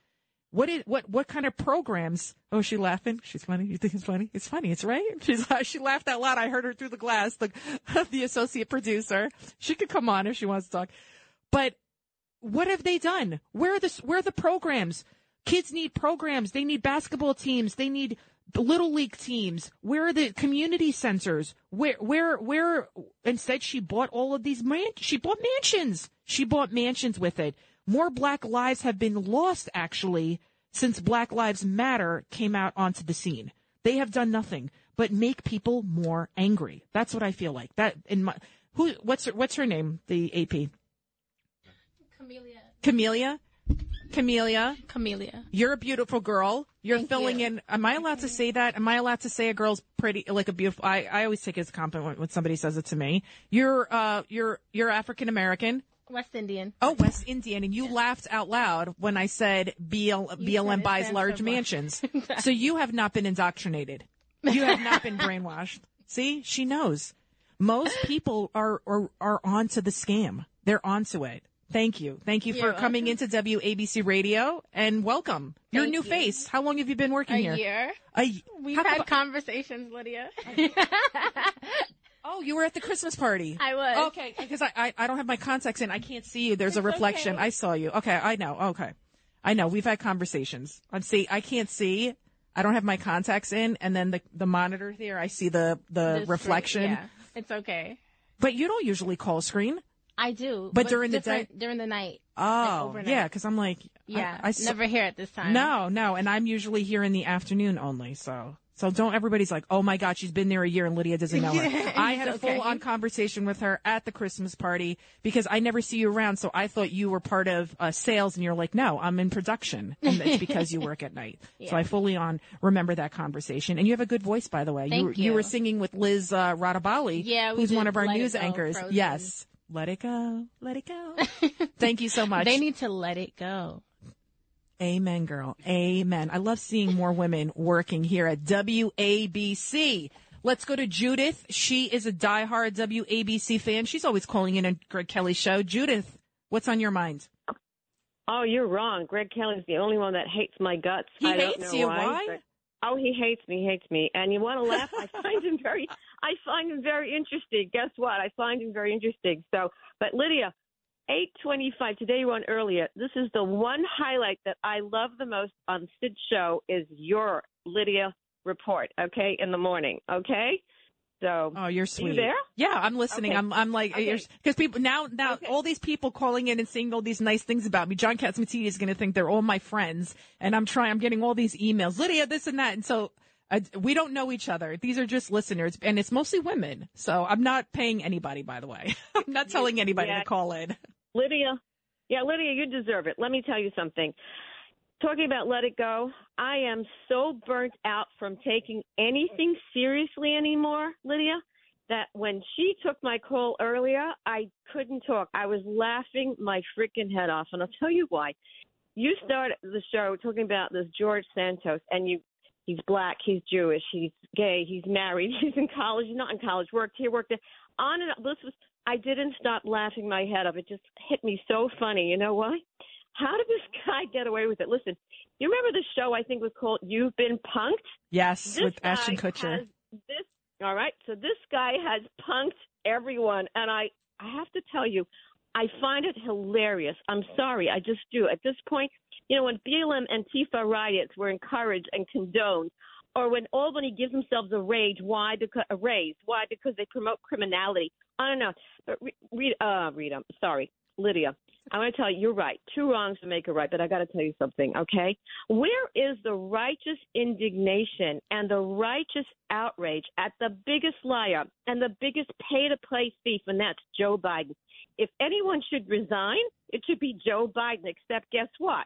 What is what what kind of programs? Oh, she laughing? She's funny. You think it's funny? It's funny. It's right. She's she laughed out loud. I heard her through the glass. The the associate producer. She could come on if she wants to talk. But what have they done? Where are the where are the programs? Kids need programs. They need basketball teams. They need little league teams. Where are the community centers? Where where where? Instead, she bought all of these man. She bought mansions. She bought mansions with it. More black lives have been lost actually since Black Lives Matter came out onto the scene. They have done nothing but make people more angry. That's what I feel like. That in my who what's her, what's her name? The AP. Camelia. Camelia. Camelia. Camelia. You're a beautiful girl. You're Thank filling you. in. Am I allowed to say that? Am I allowed to say a girl's pretty, like a beautiful? I, I always take it as a compliment when somebody says it to me. You're, uh, you're, you're African American. West Indian. Oh, West Indian, and you laughed out loud when I said BL, BLM buys large for- mansions. so you have not been indoctrinated. You have not been brainwashed. See, she knows. Most people are, are, are onto the scam. They're onto it. Thank you. Thank you You're for coming into WABC radio and welcome. You're Thank new you. face. How long have you been working A here? year. A, We've how had come- conversations, Lidia. Oh, you were at the Christmas party. I was. Okay, because I, I, I don't have my contacts in. I can't see you. There's a reflection. okay. I saw you. Okay, I know. Okay. I know. We've had conversations. I'm see I can't see. I don't have my contacts in and then the the monitor there I see the the This reflection. Yeah, it's okay. But you don't usually call screen. I do. But during the different- during the night. Oh, overnight. yeah, because I'm like, Yeah, I, saw- never here at this time. No, no, and I'm usually here in the afternoon only. So, so don't everybody's like, oh my god, she's been there a year and Lidia doesn't know her. I had a okay. full on conversation with her at the Christmas party because I never see you around. So I thought you were part of uh, sales, and you're like, no, I'm in production, and it's because you work at night. So I fully on remember that conversation, and you have a good voice, by the way. Thank were- you were singing with Liz uh, Radabali, Yeah, who's one of our news anchors. Frozen. Yes, let it go, let it go. Thank you so much. They need to let it go. Amen, girl. Amen. I love seeing more women working here at WABC. Let's go to Judith. She is a diehard WABC fan. She's always calling in on Greg Kelly's show. Judith, what's on your mind? Oh, you're wrong. Greg Kelly's the only one that hates my guts. He I don't hates know you. Why? Why? but- oh, he hates me. Hates me. And you want to laugh? I find him very. I find him very interesting. Guess what? I find him very interesting. So, but Lidia, eight twenty-five. Today you on earlier. This is the one highlight that I love the most on Sid's show is your Lidia report. Okay, in the morning. Okay. So. Oh, you're Are sweet. you there? Yeah, I'm listening. Okay. I'm, I'm like, Okay. because people now, now, all these people calling in and saying all these nice things about me. John Catsimatidis is going to think they're all my friends, and I'm trying. I'm getting all these emails, Lidia, this and that, and so. I, we don't know each other. These are just listeners, and it's mostly women. So I'm not paying anybody, by the way. I'm not telling anybody yeah. to call in. Lidia, yeah, Lidia, you deserve it. Let me tell you something. Talking about let it go, I am so burnt out from taking anything seriously anymore, Lidia, that when she took my call earlier, I couldn't talk. I was laughing my freaking head off, and I'll tell you why. You started the show talking about this George Santos, and you he's black, he's Jewish, he's gay, he's married, he's in college, he's not in college, worked here, worked there. On and on. This was I didn't stop laughing my head off. It just hit me so funny. You know why? How did this guy get away with it? Listen, you remember the show I think was called You've Been Punked? Yes, This with Ashton Kutcher. This all right. So this guy has punked everyone, and I I have to tell you, I find it hilarious. I'm sorry, I just do. At this point, you know, when BLM and Antifa riots were encouraged and condoned, or when Albany gives themselves a rage, why? Because a raise, why? Because they promote criminality. I don't know. But re- read, uh, Rita, sorry, Lidia. I want to tell you, you're right. Two wrongs to make a right, but I got to tell you something, okay? Where is the righteous indignation and the righteous outrage at the biggest liar and the biggest pay to play thief, and that's Joe Biden? If anyone should resign, it should be Joe Biden, except guess what?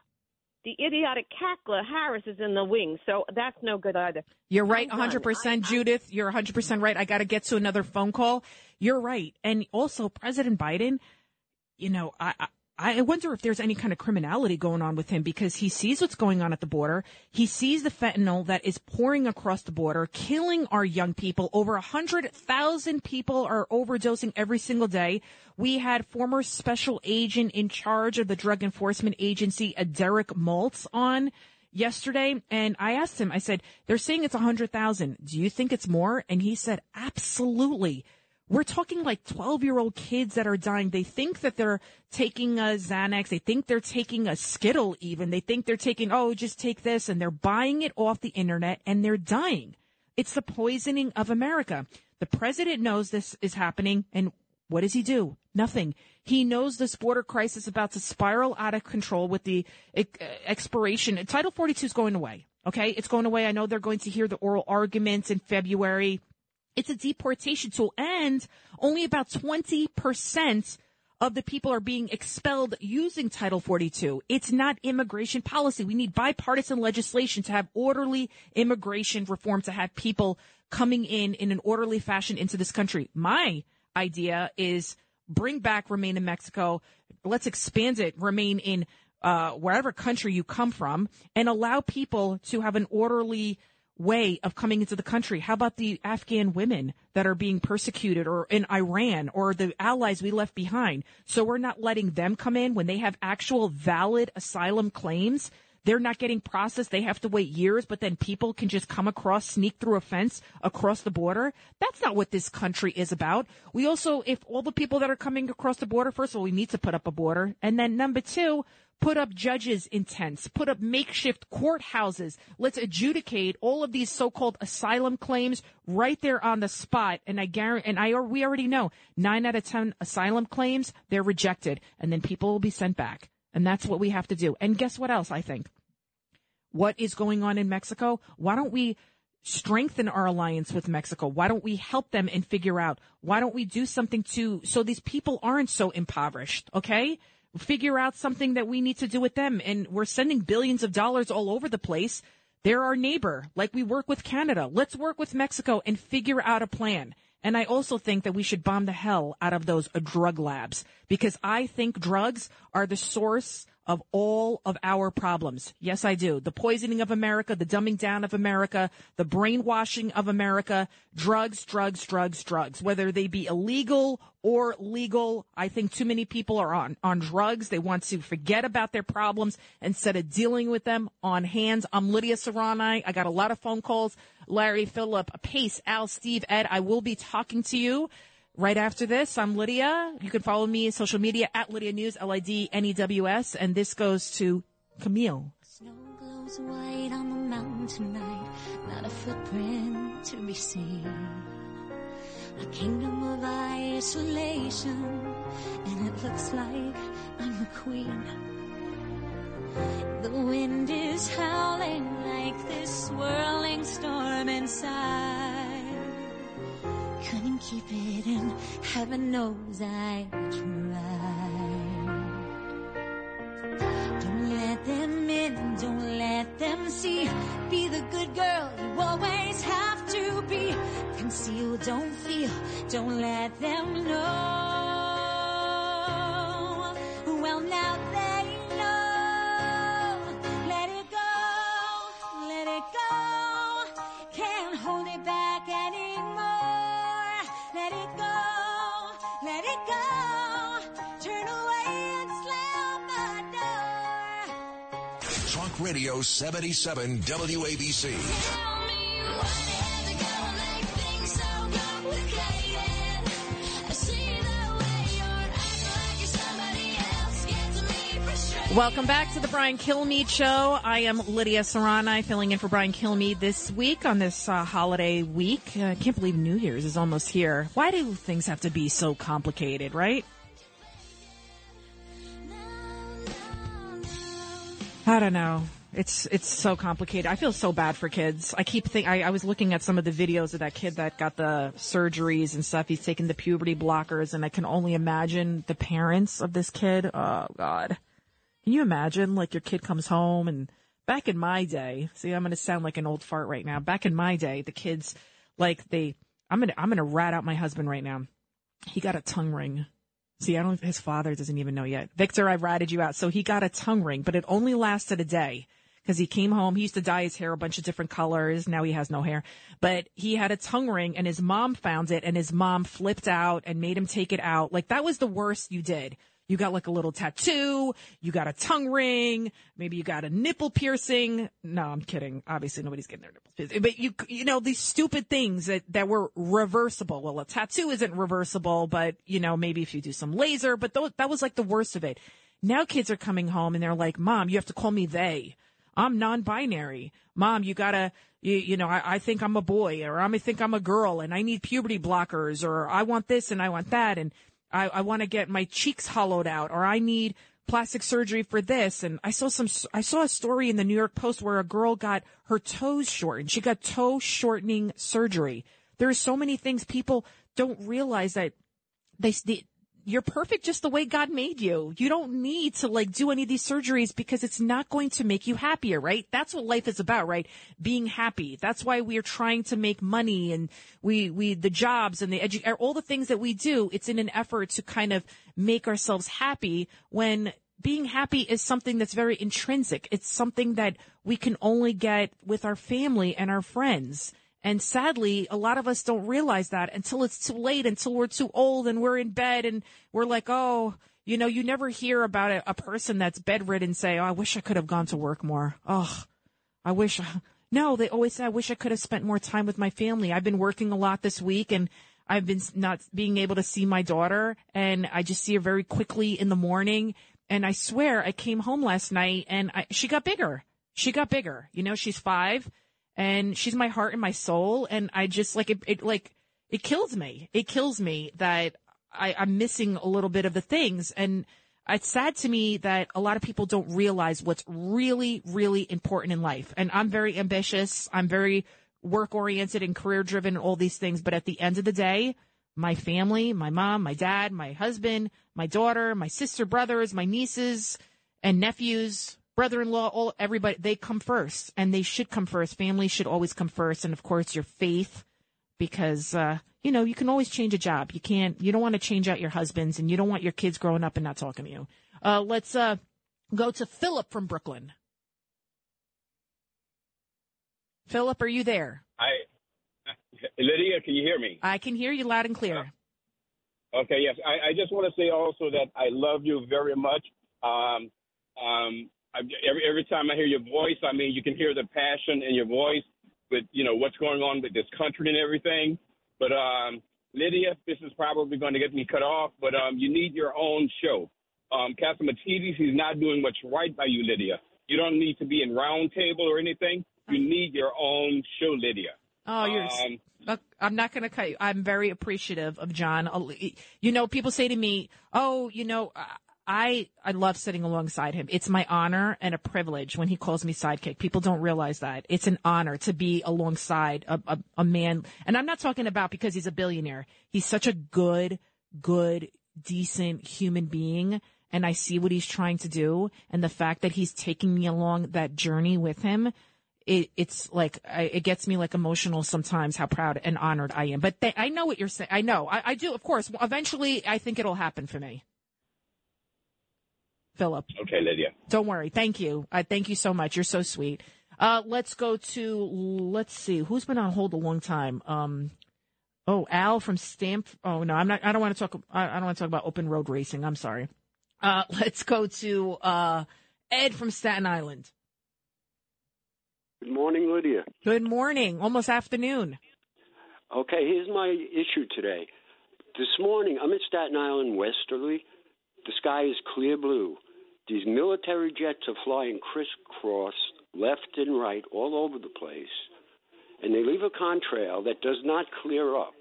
The idiotic cackler Harris is in the wings, so that's no good either. You're right, I'm 100%, Judith. You're 100% right. I got to get to another phone call. You're right. And also, President Biden, you know, I, I I wonder if there's any kind of criminality going on with him because he sees what's going on at the border. He sees the fentanyl that is pouring across the border, killing our young people. Over a hundred thousand people are overdosing every single day. We had former special agent in charge of the Drug Enforcement Agency, Derek Maltz, on yesterday, and I asked him. I said, "They're saying it's a hundred thousand. Do you think it's more?" And he said, "Absolutely." We're talking like 12 year old kids that are dying. They think that they're taking a Xanax. They think they're taking a Skittle even. They think they're taking, oh, just take this and they're buying it off the internet and they're dying. It's the poisoning of America. The president knows this is happening and what does he do? Nothing. He knows this border crisis is about to spiral out of control with the expiration. Title 42 is going away. Okay. It's going away. I know they're going to hear the oral arguments in February. It's a deportation tool and only about 20% of the people are being expelled using Title 42. It's not immigration policy. We need bipartisan legislation to have orderly immigration reform to have people coming in in an orderly fashion into this country. My idea is bring back remain in Mexico. Let's expand it, remain in uh, wherever country you come from and allow people to have an orderly way of coming into the country. How about the Afghan women that are being persecuted or in Iran or the allies we left behind? So we're not letting them come in when they have actual valid asylum claims. They're not getting processed. They have to wait years, but then people can just come across, sneak through a fence across the border. That's not what this country is about. We also, if all the people that are coming across the border, first of all, we need to put up a border. And then number two, put up judges in tents, put up makeshift courthouses. Let's adjudicate all of these so-called asylum claims right there on the spot. And I guarantee, and I, we already know nine out of 10 asylum claims, they're rejected and then people will be sent back. And that's what we have to do. And guess what else I think? What is going on in Mexico? Why don't we strengthen our alliance with Mexico? Why don't we help them and figure out? Why don't we do something to, so these people aren't so impoverished? Okay figure out something that we need to do with them. And we're sending billions of dollars all over the place. They're our neighbor, like we work with Canada. Let's work with Mexico and figure out a plan. And I also think that we should bomb the hell out of those drug labs because I think drugs are the source of all of our problems. Yes, I do. The poisoning of America, the dumbing down of America, the brainwashing of America, drugs, drugs, drugs, drugs, whether they be illegal or legal. I think too many people are on, on drugs. They want to forget about their problems instead of dealing with them on hands. I'm Lidia Curanaj. I got a lot of phone calls. Larry, Philip, Pace, Al, Steve, Ed. I will be talking to you. Right after this, I'm Lidia. You can follow me social media at Lidia News, L-I-D-N-E-W-S. And this goes to Camille. Snow glows white on the mountain tonight, not a footprint to be seen. A kingdom of isolation, and it looks like I'm the queen. The wind is howling like this swirling storm inside couldn't keep it in. Heaven knows I tried. Don't let them in, don't let them see. Be the good girl you always have to be. Conceal, don't feel, don't let them know. Well now. Talk Radio 77 WABC. Welcome back to the Brian Kilmeade Show. I am Lidia Curanaj, filling in for Brian Kilmeade this week on this uh, holiday week. I can't believe New Year's is almost here. Why do things have to be so complicated, right? I don't know. It's it's so complicated. I feel so bad for kids. I keep think I, I was looking at some of the videos of that kid that got the surgeries and stuff. He's taking the puberty blockers, and I can only imagine the parents of this kid. Oh God, can you imagine? Like your kid comes home, and back in my day, see, I'm going to sound like an old fart right now. Back in my day, the kids like they. I'm gonna I'm gonna rat out my husband right now. He got a tongue ring. See, I don't. His father doesn't even know yet. Victor, I ratted you out. So he got a tongue ring, but it only lasted a day because he came home. He used to dye his hair a bunch of different colors. Now he has no hair, but he had a tongue ring, and his mom found it, and his mom flipped out and made him take it out. Like that was the worst you did. You got like a little tattoo. You got a tongue ring. Maybe you got a nipple piercing. No, I'm kidding. Obviously, nobody's getting their nipples pierced. But you, you know, these stupid things that, that were reversible. Well, a tattoo isn't reversible, but you know, maybe if you do some laser, but th- that was like the worst of it. Now kids are coming home and they're like, mom, you have to call me they. I'm non-binary. Mom, you gotta, you, you know, I, I think I'm a boy or I think I'm a girl and I need puberty blockers or I want this and I want that. And I, I want to get my cheeks hollowed out or I need plastic surgery for this. And I saw some, I saw a story in the New York Post where a girl got her toes shortened. She got toe shortening surgery. There are so many things people don't realize that they, they you're perfect just the way God made you. You don't need to like do any of these surgeries because it's not going to make you happier, right? That's what life is about, right? Being happy. That's why we are trying to make money and we, we, the jobs and the edu, er, all the things that we do. It's in an effort to kind of make ourselves happy when being happy is something that's very intrinsic. It's something that we can only get with our family and our friends. And sadly, a lot of us don't realize that until it's too late, until we're too old and we're in bed and we're like, oh, you know, you never hear about a, a person that's bedridden say, oh, I wish I could have gone to work more. Oh, I wish. No, they always say, I wish I could have spent more time with my family. I've been working a lot this week and I've been not being able to see my daughter and I just see her very quickly in the morning. And I swear I came home last night and I, she got bigger. She got bigger. You know, she's five and she's my heart and my soul. And I just like it, it like, it kills me. It kills me that I, I'm missing a little bit of the things. And it's sad to me that a lot of people don't realize what's really, really important in life. And I'm very ambitious. I'm very work oriented and career driven and all these things. But at the end of the day, my family, my mom, my dad, my husband, my daughter, my sister, brothers, my nieces and nephews, brother-in-law, all everybody, they come first and they should come first. Family should always come first. And of course your faith because, uh, you know, you can always change a job. You can't, you don't want to change out your husbands and you don't want your kids growing up and not talking to you. Uh, let's, uh, go to Philip from Brooklyn. Philip, are you there? I, Lidia, can you hear me? I can hear you loud and clear. Okay, yes. I, I just want to say also that I love you very much. Um, um, I, every every time I hear your voice, I mean, you can hear the passion in your voice with you know what's going on with this country and everything. But um, Lidia, this is probably going to get me cut off, but um, you need your own show. Um, Catsimatidis, he's not doing what's right by you, Lidia. You don't need to be in round table or anything. You need your own show, Lidia. Oh, you're. Um, Look, I'm not going to cut you. I'm very appreciative of John. You know, people say to me, "Oh, you know, I I love sitting alongside him. It's my honor and a privilege when he calls me sidekick. People don't realize that it's an honor to be alongside a, a, a man. And I'm not talking about because he's a billionaire. He's such a good, good, decent human being. And I see what he's trying to do, and the fact that he's taking me along that journey with him it, it's like I, it gets me like emotional sometimes how proud and honored I am. But I know what you're saying. I know. I, I do. Of course. Eventually, I think it'll happen for me. Philip. Okay, Lidia. Don't worry. Thank you. I thank you so much. You're so sweet. Uh, let's go to let's see who's been on hold a long time. Um, oh, Al from Stamp. Oh no, I'm not. I don't want to talk. I, I don't want to talk about open road racing. I'm sorry. Uh, let's go to uh, Ed from Staten Island. Good morning, Lidia. Good morning. Almost afternoon. Okay, here's my issue today. This morning, I'm in Staten Island, Westerly. The sky is clear blue. These military jets are flying crisscross, left and right, all over the place, and they leave a contrail that does not clear up.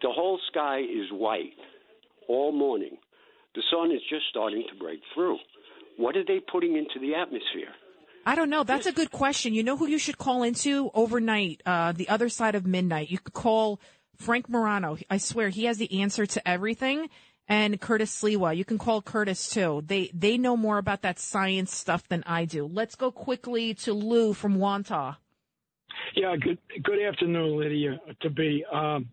The whole sky is white all morning. The sun is just starting to break through. What are they putting into the atmosphere? I don't know. That's a good question. You know who you should call into overnight, uh, the other side of midnight? You could call Frank Morano. I swear he has the answer to everything. And Curtis Sliwa. You can call Curtis too. They, they know more about that science stuff than I do. Let's go quickly to Lou from Wantagh. Yeah, good good afternoon, Lidia. To be, um,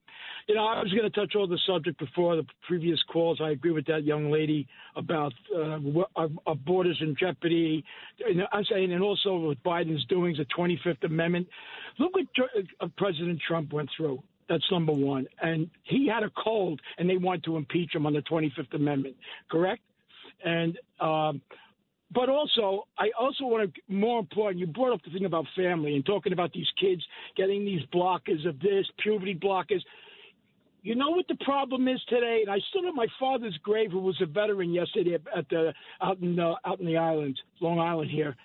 you know, I was going to touch on the subject before the previous calls. I agree with that young lady about uh, our, our borders in jeopardy. And I'm saying, and also with Biden's doing, the 25th Amendment. Look what uh, President Trump went through. That's number one. And he had a cold, and they wanted to impeach him on the 25th Amendment. Correct? And um, but also, I also want to, more important, you brought up the thing about family and talking about these kids getting these blockers of this, puberty blockers. You know what the problem is today? And I stood at my father's grave, who was a veteran yesterday at the out in the, out in the island, Long Island here.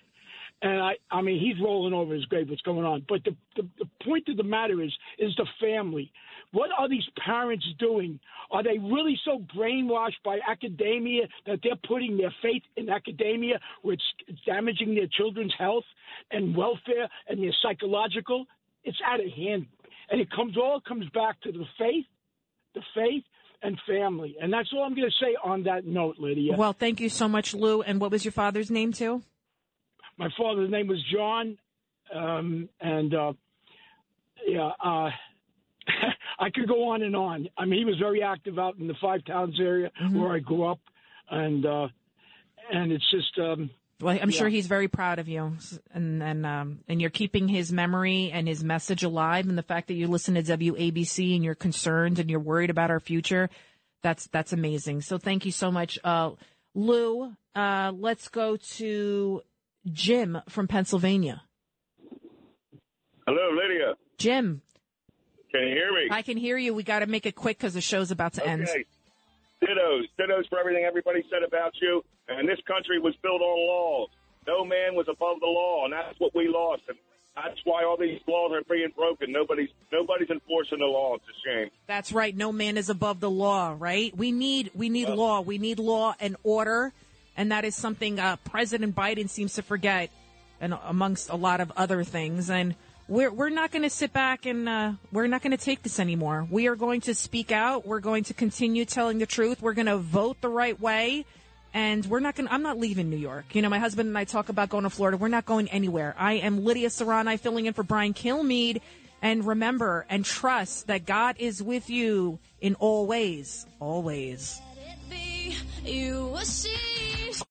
And I, I mean, he's rolling over his grave. What's going on? But the, the the point of the matter is, is the family. What are these parents doing? Are they really so brainwashed by academia that they're putting their faith in academia, which is damaging their children's health and welfare and their psychological? It's out of hand, and it comes all comes back to the faith, the faith, and family. And that's all I'm going to say on that note, Lidia. Well, thank you so much, Lou. And what was your father's name too? My father's name was John, um, and uh, yeah, uh, I could go on and on. I mean, he was very active out in the Five Towns area Mm-hmm. where I grew up, and uh, and it's just. Um, Well, I'm sure he's very proud of you, and and um, and you're keeping his memory and his message alive, and the fact that you listen to WABC and you're concerned and you're worried about our future, that's that's amazing. So thank you so much, uh, Lou. Uh, let's go to Jim from Pennsylvania. Hello, Lidia. Jim, Can you hear me? I can hear you. We got to make it quick because the show's about to end. Dittos. Dittos for everything everybody said about you. And this country was built on laws. No man was above the law, and that's what we lost. And that's why all these laws are being broken. Nobody's nobody's enforcing the law. It's a shame. That's right. No man is above the law, right? We need we need law. We need law and order, and that is something uh, President Biden seems to forget, and amongst a lot of other things. And we're we're not going to sit back and uh, we're not going to take this anymore. We are going to speak out. We're going to continue telling the truth. We're going to vote the right way. And we're not going to, I'm not leaving New York. You know, my husband and I talk about going to Florida. We're not going anywhere. I am Lidia Curanaj filling in for Brian Kilmeade. And remember and trust that God is with you in all ways, always.